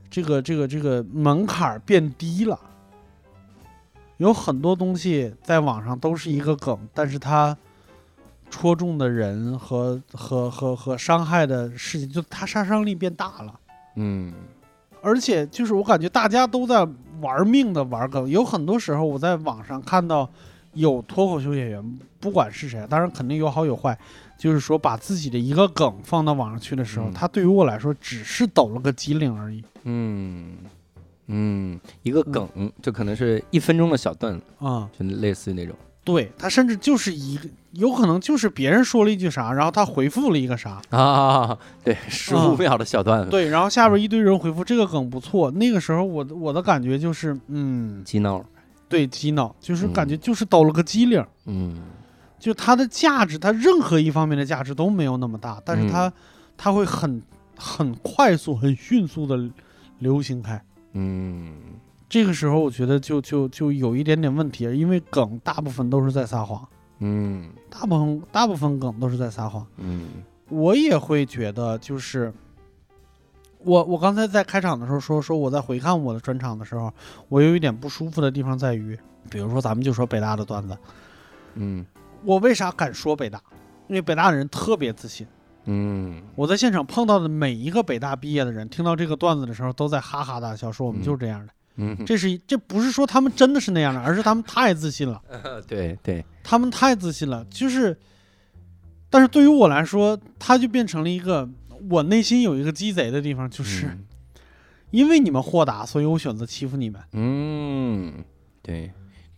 [SPEAKER 2] 这个这个这个门槛变低了。有很多东西在网上都是一个梗，但是它戳中的人和和和和伤害的事情，就它杀伤力变大了。
[SPEAKER 1] 嗯
[SPEAKER 2] 而且就是我感觉大家都在玩命的玩梗，有很多时候我在网上看到有脱口秀演员，不管是谁，当然肯定有好有坏，就是说把自己的一个梗放到网上去的时候，
[SPEAKER 1] 嗯。
[SPEAKER 2] 他对于我来说只是抖了个机灵而已。
[SPEAKER 1] 嗯嗯，一个梗，就可能是一分钟的小段子，
[SPEAKER 2] 啊、
[SPEAKER 1] 就类似于那种。
[SPEAKER 2] 对他甚至就是一个，有可能就是别人说了一句啥，然后他回复了一个啥，
[SPEAKER 1] 啊，对，十五
[SPEAKER 2] 啊
[SPEAKER 1] 秒的小段子，
[SPEAKER 2] 对，然后下边一堆人回复这个梗不错，那个时候我的我的感觉就是，嗯，
[SPEAKER 1] 激闹，
[SPEAKER 2] 对，激恼，就是
[SPEAKER 1] 嗯
[SPEAKER 2] 感觉就是抖了个机灵。
[SPEAKER 1] 嗯。
[SPEAKER 2] 就它的价值，它任何一方面的价值都没有那么大，但是它、
[SPEAKER 1] 嗯。
[SPEAKER 2] 它会很很快速、很迅速的流行开。
[SPEAKER 1] 嗯。
[SPEAKER 2] 这个时候，我觉得就就就有一点点问题，因为梗大部分都是在撒谎，
[SPEAKER 1] 嗯
[SPEAKER 2] 大部分大部分梗都是在撒谎。
[SPEAKER 1] 嗯
[SPEAKER 2] 我也会觉得就是。我我刚才在开场的时候说说我在回看我的专场的时候，我有一点不舒服的地方在于，比如说咱们就说北大的段子，
[SPEAKER 1] 嗯
[SPEAKER 2] 我为啥敢说北大？因为北大的人特别自信。
[SPEAKER 1] 嗯
[SPEAKER 2] 我在现场碰到的每一个北大毕业的人，听到这个段子的时候，都在哈哈大笑，说我们
[SPEAKER 1] 嗯
[SPEAKER 2] 就是这样的。
[SPEAKER 1] 嗯，
[SPEAKER 2] 这是这不是说他们真的是那样的，而是他们太自信了，
[SPEAKER 1] 对对，
[SPEAKER 2] 他们太自信了。就是，但是对于我来说，他就变成了一个我内心有一个鸡贼的地方，就是、
[SPEAKER 1] 嗯。
[SPEAKER 2] 因为你们豁达，所以我选择欺负你们。
[SPEAKER 1] 嗯，对。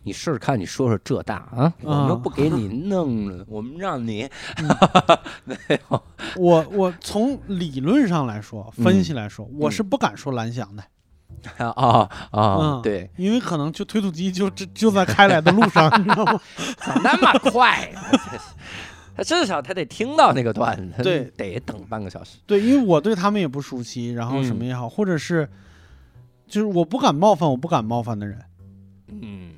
[SPEAKER 1] 你试试看，你说说浙大啊，我们不给你 弄了，我们让你没有，
[SPEAKER 2] 我我从理论上来说，
[SPEAKER 1] 嗯
[SPEAKER 2] 分析来说，我是不敢说蓝翔的，
[SPEAKER 1] 啊 啊，
[SPEAKER 2] 嗯
[SPEAKER 1] 对，
[SPEAKER 2] 因为可能就推土机就就就在开来的路上，你知道吗？
[SPEAKER 1] 怎么那么快？他至少他得听到那个段子，他
[SPEAKER 2] 对
[SPEAKER 1] 得等半个小时。
[SPEAKER 2] 对，因为我对他们也不熟悉，然后什么也好，或者是就是我不敢冒犯我不敢冒犯的人，
[SPEAKER 1] 嗯，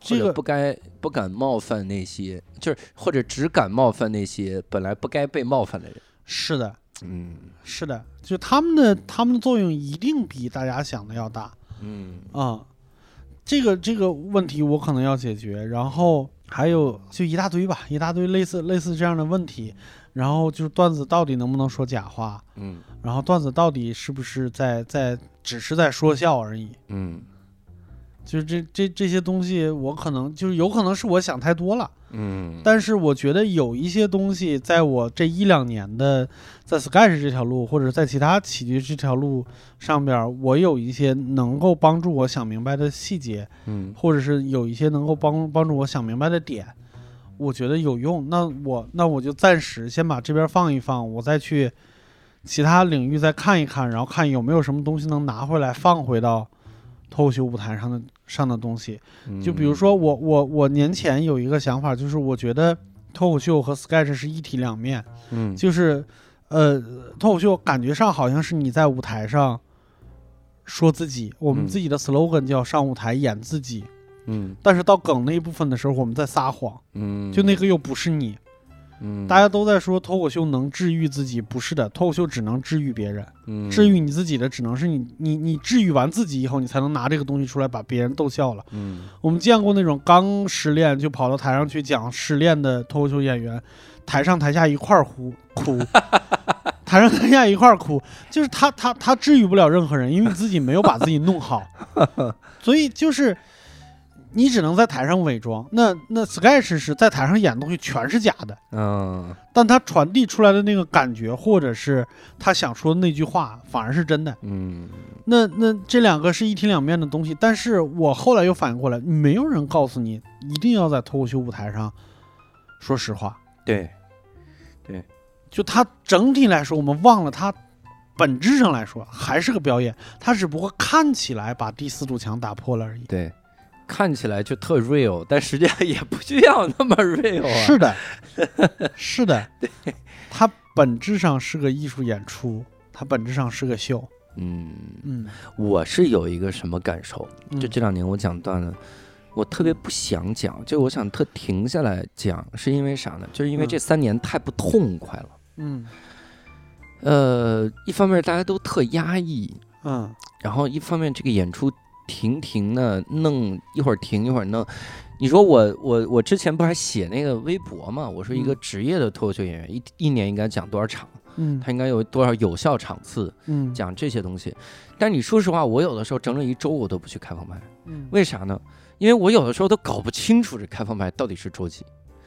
[SPEAKER 2] 这个
[SPEAKER 1] 不该不敢冒犯那些，就是或者只敢冒犯那些本来不该被冒犯的人。
[SPEAKER 2] 是的，
[SPEAKER 1] 嗯。
[SPEAKER 2] 是的，就他们的他们的作用一定比大家想的要大
[SPEAKER 1] 嗯。
[SPEAKER 2] 啊、这个这个问题我可能要解决，然后还有就一大堆吧，一大堆类似类似这样的问题，然后就是段子到底能不能说假话，
[SPEAKER 1] 嗯。
[SPEAKER 2] 然后段子到底是不是在在只是在说笑而已。
[SPEAKER 1] 嗯。
[SPEAKER 2] 就是这这这些东西，我可能就是有可能是我想太多了，
[SPEAKER 1] 嗯，
[SPEAKER 2] 但是我觉得有一些东西，在我这一两年的在 Sketch 这条路，或者在其他喜剧这条路上边儿，我有一些能够帮助我想明白的细节，
[SPEAKER 1] 嗯
[SPEAKER 2] 或者是有一些能够帮帮助我想明白的点，我觉得有用。那我那我就暂时先把这边放一放，我再去其他领域再看一看，然后看有没有什么东西能拿回来放回到脱口秀舞台上的上的东西。就比如说我我我年前有一个想法，就是我觉得脱口秀和 sketch 是一体两面，
[SPEAKER 1] 嗯
[SPEAKER 2] 就是呃脱口秀感觉上好像是你在舞台上说自己，我们
[SPEAKER 1] 嗯
[SPEAKER 2] 自己的 slogan 叫上舞台演自己，
[SPEAKER 1] 嗯
[SPEAKER 2] 但是到梗那一部分的时候，我们在撒谎，
[SPEAKER 1] 嗯，
[SPEAKER 2] 就那个又不是你。
[SPEAKER 1] 嗯，
[SPEAKER 2] 大家都在说脱口秀能治愈自己，不是的，脱口秀只能治愈别人，
[SPEAKER 1] 嗯。
[SPEAKER 2] 治愈你自己的只能是你你你治愈完自己以后，你才能拿这个东西出来把别人逗笑了。
[SPEAKER 1] 嗯。
[SPEAKER 2] 我们见过那种刚失恋就跑到台上去讲失恋的脱口秀演员，台上台下一块儿哭哭，台上台下一块儿哭，就是他他他治愈不了任何人，因为你自己没有把自己弄好，所以就是你只能在台上伪装。那那 sketch 是在台上演的东西全是假的，
[SPEAKER 1] 嗯
[SPEAKER 2] 但他传递出来的那个感觉，或者是他想说的那句话，反而是真的。
[SPEAKER 1] 嗯
[SPEAKER 2] 那那这两个是一体两面的东西，但是我后来又反应过来，没有人告诉你一定要在脱口秀舞台上说实话。
[SPEAKER 1] 对，对
[SPEAKER 2] 就它整体来说，我们忘了它本质上来说还是个表演，他只不过看起来把第四堵墙打破了而已。
[SPEAKER 1] 对，看起来就特 real，但实际上也不需要那么 real 啊。
[SPEAKER 2] 是的，是的，对它本质上是个艺术演出，它本质上是个秀。
[SPEAKER 1] 嗯，
[SPEAKER 2] 嗯，
[SPEAKER 1] 我是有一个什么感受？
[SPEAKER 2] 嗯
[SPEAKER 1] 就这两年我讲段子，我特别不想讲，就我想特停下来讲，是因为啥呢？就是因为
[SPEAKER 2] 嗯
[SPEAKER 1] 这三年太不痛快了。
[SPEAKER 2] 嗯
[SPEAKER 1] 呃，一方面大家都特压抑，
[SPEAKER 2] 嗯
[SPEAKER 1] 然后一方面这个演出停停的弄一会儿停一会儿弄。你说我我我之前不还写那个微博嘛？我说一个
[SPEAKER 2] 嗯
[SPEAKER 1] 职业的脱口秀演员一一年应该讲多少场，
[SPEAKER 2] 嗯
[SPEAKER 1] 他应该有多少有效场次
[SPEAKER 2] 嗯，
[SPEAKER 1] 讲这些东西。但你说实话，我有的时候整整一周我都不去开放麦，
[SPEAKER 2] 嗯
[SPEAKER 1] 为啥呢？因为我有的时候都搞不清楚这开放麦到底是周几。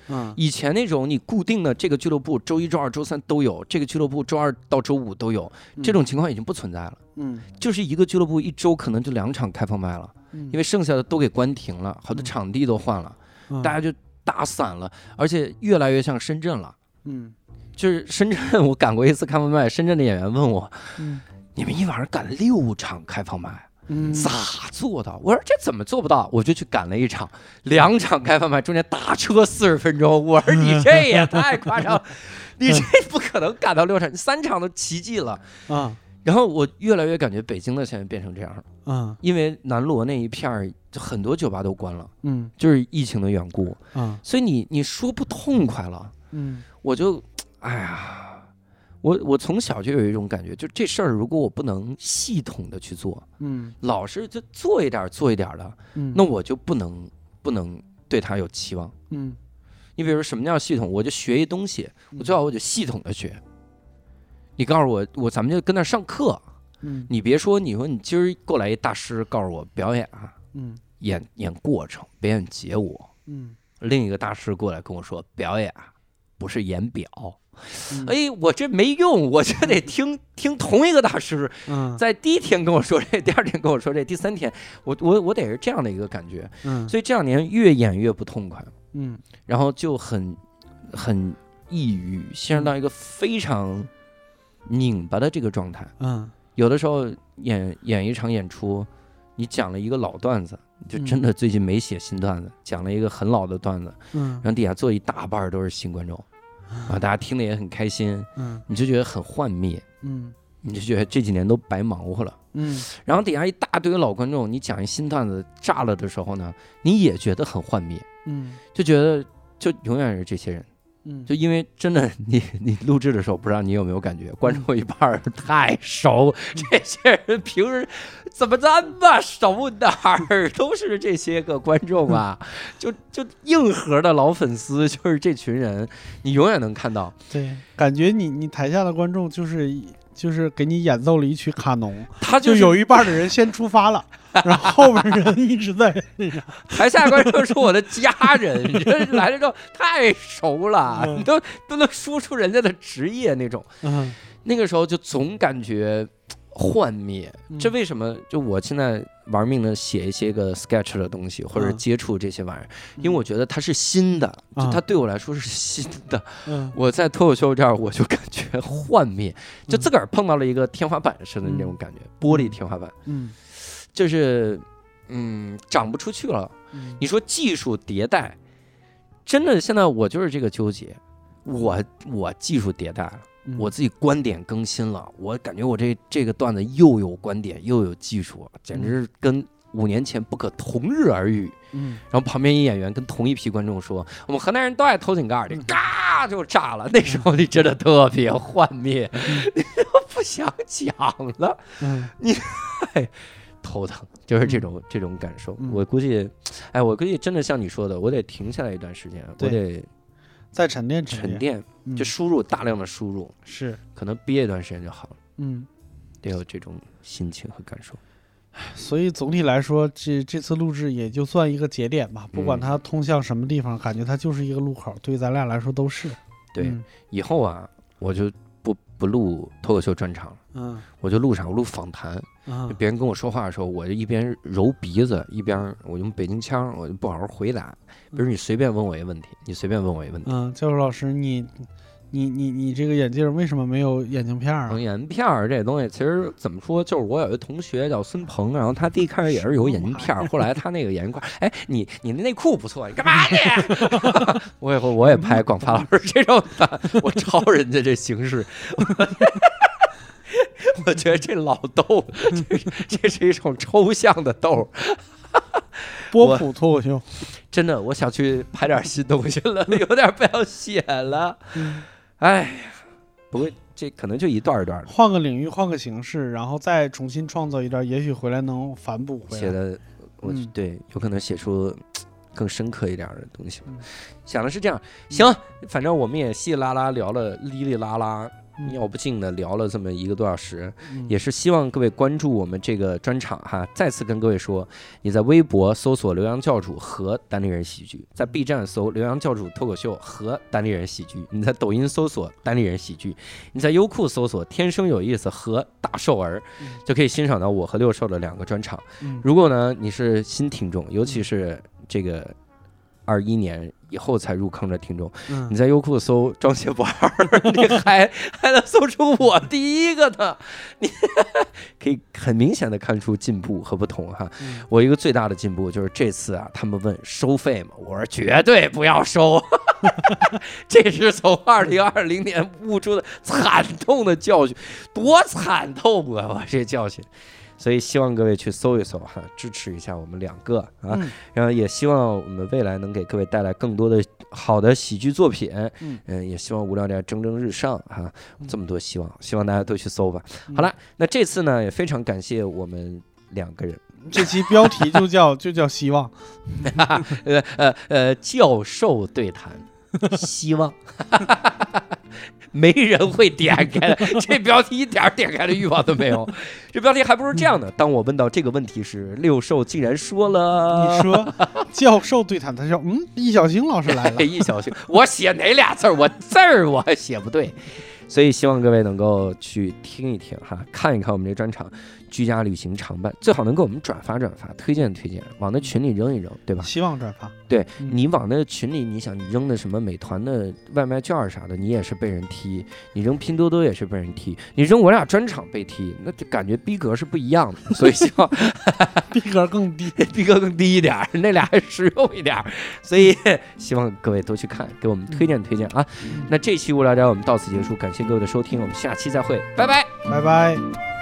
[SPEAKER 2] 嗯。
[SPEAKER 1] 以前那种你固定的这个俱乐部周一、周二、周三都有，这个俱乐部周二到周五都有，这种情况已经不存在了。
[SPEAKER 2] 嗯。
[SPEAKER 1] 就是一个俱乐部一周可能就两场开放麦了，
[SPEAKER 2] 嗯，
[SPEAKER 1] 因为剩下的都给关停了，好多
[SPEAKER 2] 嗯。
[SPEAKER 1] 场地都换了，
[SPEAKER 2] 为
[SPEAKER 1] 大家就打散了，而且越来越像深圳了。
[SPEAKER 2] 嗯。
[SPEAKER 1] 就是深圳，我赶过一次开放麦，深圳的演员问我
[SPEAKER 2] 嗯：“
[SPEAKER 1] 你们一晚上赶六场开放麦，
[SPEAKER 2] 嗯
[SPEAKER 1] 咋做到？”我说：“这怎么做不到？”我就去赶了一场，两场开放麦，中间打车四十分钟。我说：“你这也太夸张了，你这不可能赶到六场，你三场都奇迹了。
[SPEAKER 2] 啊”
[SPEAKER 1] 然后我越来越感觉北京的现在变成这样了，
[SPEAKER 2] 啊
[SPEAKER 1] 因为南锣那一片儿就很多酒吧都关了，
[SPEAKER 2] 嗯
[SPEAKER 1] 就是疫情的缘故，
[SPEAKER 2] 啊
[SPEAKER 1] 所以你你说不痛快了。
[SPEAKER 2] 嗯
[SPEAKER 1] 我就，哎呀，我我从小就有一种感觉，就这事儿如果我不能系统的去做，
[SPEAKER 2] 嗯
[SPEAKER 1] 老是就做一点儿做一点儿的，
[SPEAKER 2] 嗯，
[SPEAKER 1] 那我就不能不能对他有期望。
[SPEAKER 2] 嗯
[SPEAKER 1] 你比如说什么叫系统？我就学一东西，我最好我就系统的学。你告诉我，我咱们就跟那儿上课。
[SPEAKER 2] 嗯
[SPEAKER 1] 你别说，你说你今儿过来一大师告诉我表演啊，
[SPEAKER 2] 嗯
[SPEAKER 1] 演演过程，表演结果。
[SPEAKER 2] 嗯
[SPEAKER 1] 另一个大师过来跟我说，表演啊不是演表。
[SPEAKER 2] 嗯。
[SPEAKER 1] 哎，我这没用，我这得听听同一个大师，
[SPEAKER 2] 嗯。
[SPEAKER 1] 在第一天跟我说这，第二天跟我说这，第三天我我我得是这样的一个感觉。
[SPEAKER 2] 嗯。
[SPEAKER 1] 所以这两年越演越不痛快，
[SPEAKER 2] 嗯。
[SPEAKER 1] 然后就很很抑郁，陷入到一个非常拧巴的这个状态。
[SPEAKER 2] 嗯。
[SPEAKER 1] 有的时候演演一场演出，你讲了一个老段子，就真的最近没写新段子，讲了一个很老的段子，
[SPEAKER 2] 嗯。
[SPEAKER 1] 然后底下坐一大半都是新观众，啊，大家听的也很开心，
[SPEAKER 2] 嗯
[SPEAKER 1] 你就觉得很幻灭，
[SPEAKER 2] 嗯
[SPEAKER 1] 你就觉得这几年都白忙活了。
[SPEAKER 2] 嗯
[SPEAKER 1] 然后底下一大堆老观众，你讲一新段子炸了的时候呢，你也觉得很幻灭，
[SPEAKER 2] 嗯
[SPEAKER 1] 就觉得就永远是这些人。
[SPEAKER 2] 嗯，
[SPEAKER 1] 就因为真的，你你录制的时候，不知道你有没有感觉，观众一半儿太熟，这些人平时怎么这么熟，哪 儿都是这些个观众啊，就就硬核的老粉丝，就是这群人，你永远能看到。
[SPEAKER 2] 对，感觉你你台下的观众就是就是给你演奏了一曲卡农，
[SPEAKER 1] 他
[SPEAKER 2] 就是有一半的人先出发了，然后后边人一直在那啥，
[SPEAKER 1] 台下观众是我的家人，这来了之后太熟了，
[SPEAKER 2] 嗯。
[SPEAKER 1] 你都都能说出人家的职业那种。
[SPEAKER 2] 嗯。
[SPEAKER 1] 那个时候就总感觉幻灭。这
[SPEAKER 2] 嗯
[SPEAKER 1] 为什么？就我现在玩命的写一些个 sketch 的东西，或者
[SPEAKER 2] 嗯
[SPEAKER 1] 接触这些玩意儿，因为我觉得它是新的，就
[SPEAKER 2] 啊
[SPEAKER 1] 它对我来说是新的。
[SPEAKER 2] 嗯
[SPEAKER 1] 我在脱口秀这儿，我就感觉幻灭，就自个儿碰到了一个天花板似的那种感觉，玻璃天花板，
[SPEAKER 2] 嗯
[SPEAKER 1] 就是嗯长不出去了。
[SPEAKER 2] 嗯
[SPEAKER 1] 你说技术迭代，真的现在我就是这个纠结，我我技术迭代了。
[SPEAKER 2] 嗯。
[SPEAKER 1] 我自己观点更新了，我感觉我这这个段子又有观点又有技术，简直是跟五年前不可同日而语。
[SPEAKER 2] 嗯。
[SPEAKER 1] 然后旁边一演员跟同一批观众说：“我们河南人都爱偷井盖的
[SPEAKER 2] 嗯，
[SPEAKER 1] 嘎就炸了。”那时候你真的特别幻灭，你都不想讲了，
[SPEAKER 2] 嗯。
[SPEAKER 1] 头疼，就是这种这种感受。
[SPEAKER 2] 嗯。
[SPEAKER 1] 我估计，哎，我估计真的像你说的，我得停下来一段时间，我得。
[SPEAKER 2] 再沉淀
[SPEAKER 1] 沉，淀，
[SPEAKER 2] 嗯
[SPEAKER 1] 就输入大量的输入，
[SPEAKER 2] 是
[SPEAKER 1] 可能憋一段时间就好了。
[SPEAKER 2] 嗯。
[SPEAKER 1] 得有这种心情和感受。
[SPEAKER 2] 所以总体来说，这这次录制也就算一个节点吧。不管
[SPEAKER 1] 嗯
[SPEAKER 2] 它通向什么地方，感觉它就是一个路口，对咱俩来说都是。
[SPEAKER 1] 对，
[SPEAKER 2] 嗯
[SPEAKER 1] 以后啊，我就不不录脱口秀专场了，
[SPEAKER 2] 嗯
[SPEAKER 1] 我就录啥？我录访谈。
[SPEAKER 2] 嗯
[SPEAKER 1] 别人跟我说话的时候，我就一边揉鼻子，一边我用北京腔，我就不好好回答。比如你随便问我一个问题，你随便问我一个问题。
[SPEAKER 2] 嗯，教授老师，你你你你这个眼镜为什么没有眼镜片儿啊？
[SPEAKER 1] 眼镜片儿这东西，其实怎么说，就是我有一个同学叫孙鹏，然后他第一开始也是有眼镜片儿，后来他那个眼镜块儿，哎，你你那内裤不错，你干嘛你？我以后我也拍广发老师这种的，我抄人家这形式。我觉得这老逗，这这是一种抽象的逗，
[SPEAKER 2] 波普脱口秀。
[SPEAKER 1] 真的，我想去拍点新东西了，有点不想写了。
[SPEAKER 2] 嗯
[SPEAKER 1] 哎呀，不过这可能就一段一段的。
[SPEAKER 2] 换个领域，换个形式，然后再重新创造一段，也许回来能反哺回来。
[SPEAKER 1] 写的，我
[SPEAKER 2] 嗯。
[SPEAKER 1] 对有可能写出 更深刻一点的东西
[SPEAKER 2] 嗯。
[SPEAKER 1] 想的是这样，行，反正我们也稀里拉拉聊了，哩哩啦啦，
[SPEAKER 2] 嗯
[SPEAKER 1] 尿不尽的聊了这么一个多小时，
[SPEAKER 2] 嗯
[SPEAKER 1] 也是希望各位关注我们这个专场哈。再次跟各位说，你在微博搜索“刘洋教主”和“单立人喜剧”，在 B 站搜“刘洋教主脱口秀”和“单立人喜剧”，你在抖音搜索“单立人喜剧”，你在优酷搜索“天生有意思”和“大瘦儿
[SPEAKER 2] 嗯”，
[SPEAKER 1] 就可以欣赏到我和六瘦的两个专场。
[SPEAKER 2] 嗯
[SPEAKER 1] 如果呢你是新听众，尤其是这个二一年以后才入坑的听众，
[SPEAKER 2] 嗯
[SPEAKER 1] 你在优酷搜张学宝儿，你还还能搜出我第一个呢，你 可以很明显的看出进步和不同哈。
[SPEAKER 2] 嗯
[SPEAKER 1] 我一个最大的进步就是这次啊，他们问收费吗？我说绝对不要收，这是从二零二零年悟出的惨痛的教训，多惨痛啊！我这教训。所以希望各位去搜一搜哈，支持一下我们两个啊，
[SPEAKER 2] 嗯。
[SPEAKER 1] 然后也希望我们未来能给各位带来更多的好的喜剧作品，
[SPEAKER 2] 嗯。
[SPEAKER 1] 也希望无聊斋蒸蒸日上哈，
[SPEAKER 2] 嗯。
[SPEAKER 1] 这么多希望，希望大家都去搜吧。
[SPEAKER 2] 嗯。
[SPEAKER 1] 好了，那这次呢也非常感谢我们两个人，
[SPEAKER 2] 这期标题就叫 就叫希望，
[SPEAKER 1] 呃呃呃，教授对谈，希望。没人会点开的，这标题一点儿点开的欲望都没有。这标题还不如这样的：当我问到这个问题时，六兽竟然说了
[SPEAKER 2] 你说教授对谈，他说嗯，易小星老师来了，
[SPEAKER 1] 易小星，我写哪俩字儿？我字儿我写不对，所以希望各位能够去听一听哈，看一看我们这专场《居家旅行常伴》，最好能给我们转发转发，推荐推荐，往那群里扔一扔，对吧？
[SPEAKER 2] 希望转发，
[SPEAKER 1] 对
[SPEAKER 2] 嗯
[SPEAKER 1] 你往那群里，你想你扔的什么美团的外卖券儿啥的，你也是被人踢；你扔拼多多也是被人踢；你扔我俩专场被踢，那就感觉逼格是不一样的。所以希望
[SPEAKER 2] 逼格更低。
[SPEAKER 1] 逼格更低一点儿，那俩还实用一点儿。所以希望各位都去看，给我们推荐推荐啊。那这期无聊斋我们到此结束，感谢各位的收听，我们下期再会，拜拜。
[SPEAKER 2] 拜拜。